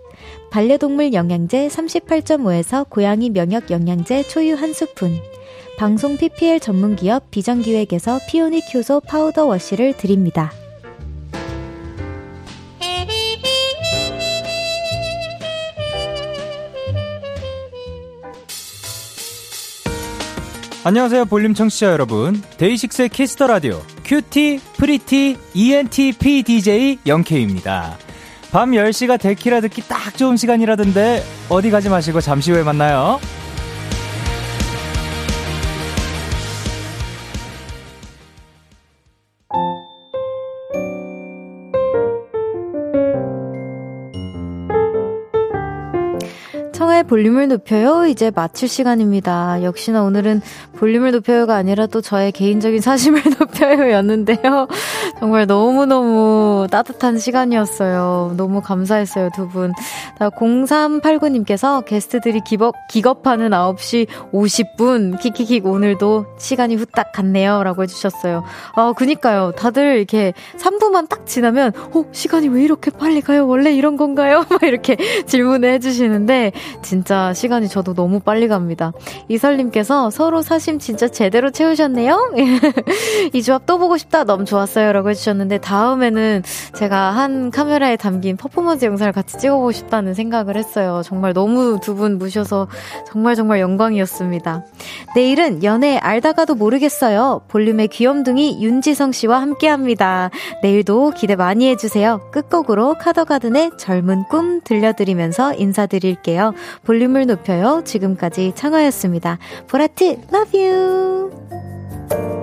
반려동물 영양제 38.5에서 고양이 면역 영양제 초유 한 스푼. 방송 PPL 전문 기업 비전기획에서 피오닉 효소 파우더 워시를 드립니다. 안녕하세요 볼륨 청취자 여러분. 데이식스의 키스 더 라디오 cutie pretty ENTP DJ 영케입니다 밤 10시가 데키라 듣기 딱 좋은 시간이라던데 어디 가지 마시고 잠시 후에 만나요 볼륨을 높여요. 이제 마칠 시간입니다. 역시나 오늘은 볼륨을 높여요가 아니라 또 저의 개인적인 사심을 [LAUGHS] 높여요 였는데요. 정말 너무너무 따뜻한 시간이었어요. 너무 감사했어요, 두 분. 0389님께서 게스트들이 기겁, 기겁하는 9시 50분. 키키킥 오늘도 시간이 후딱 갔네요. 라고 해주셨어요. 아, 그니까요. 다들 이렇게 3부만 딱 지나면, 어, 시간이 왜 이렇게 빨리 가요? 원래 이런 건가요? [LAUGHS] 막 이렇게 질문을 해주시는데, 진짜 시간이 저도 너무 빨리 갑니다. 이설님께서 서로 사심 진짜 제대로 채우셨네요? [LAUGHS] 이 조합 또 보고 싶다. 너무 좋았어요. 라고 해주셨는데, 다음에는 제가 한 카메라에 담긴 퍼포먼스 영상을 같이 찍어보고 싶다는 생각을 했어요. 정말 너무 두분 무셔서 정말 정말 영광이었습니다. 내일은 연애 알다가도 모르겠어요. 볼륨의 귀염둥이 윤지성 씨와 함께 합니다. 내일도 기대 많이 해주세요. 끝곡으로 카더가든의 젊은 꿈 들려드리면서 인사드릴게요. 볼륨을 높여요. 지금까지 창화였습니다. 보라트, love you!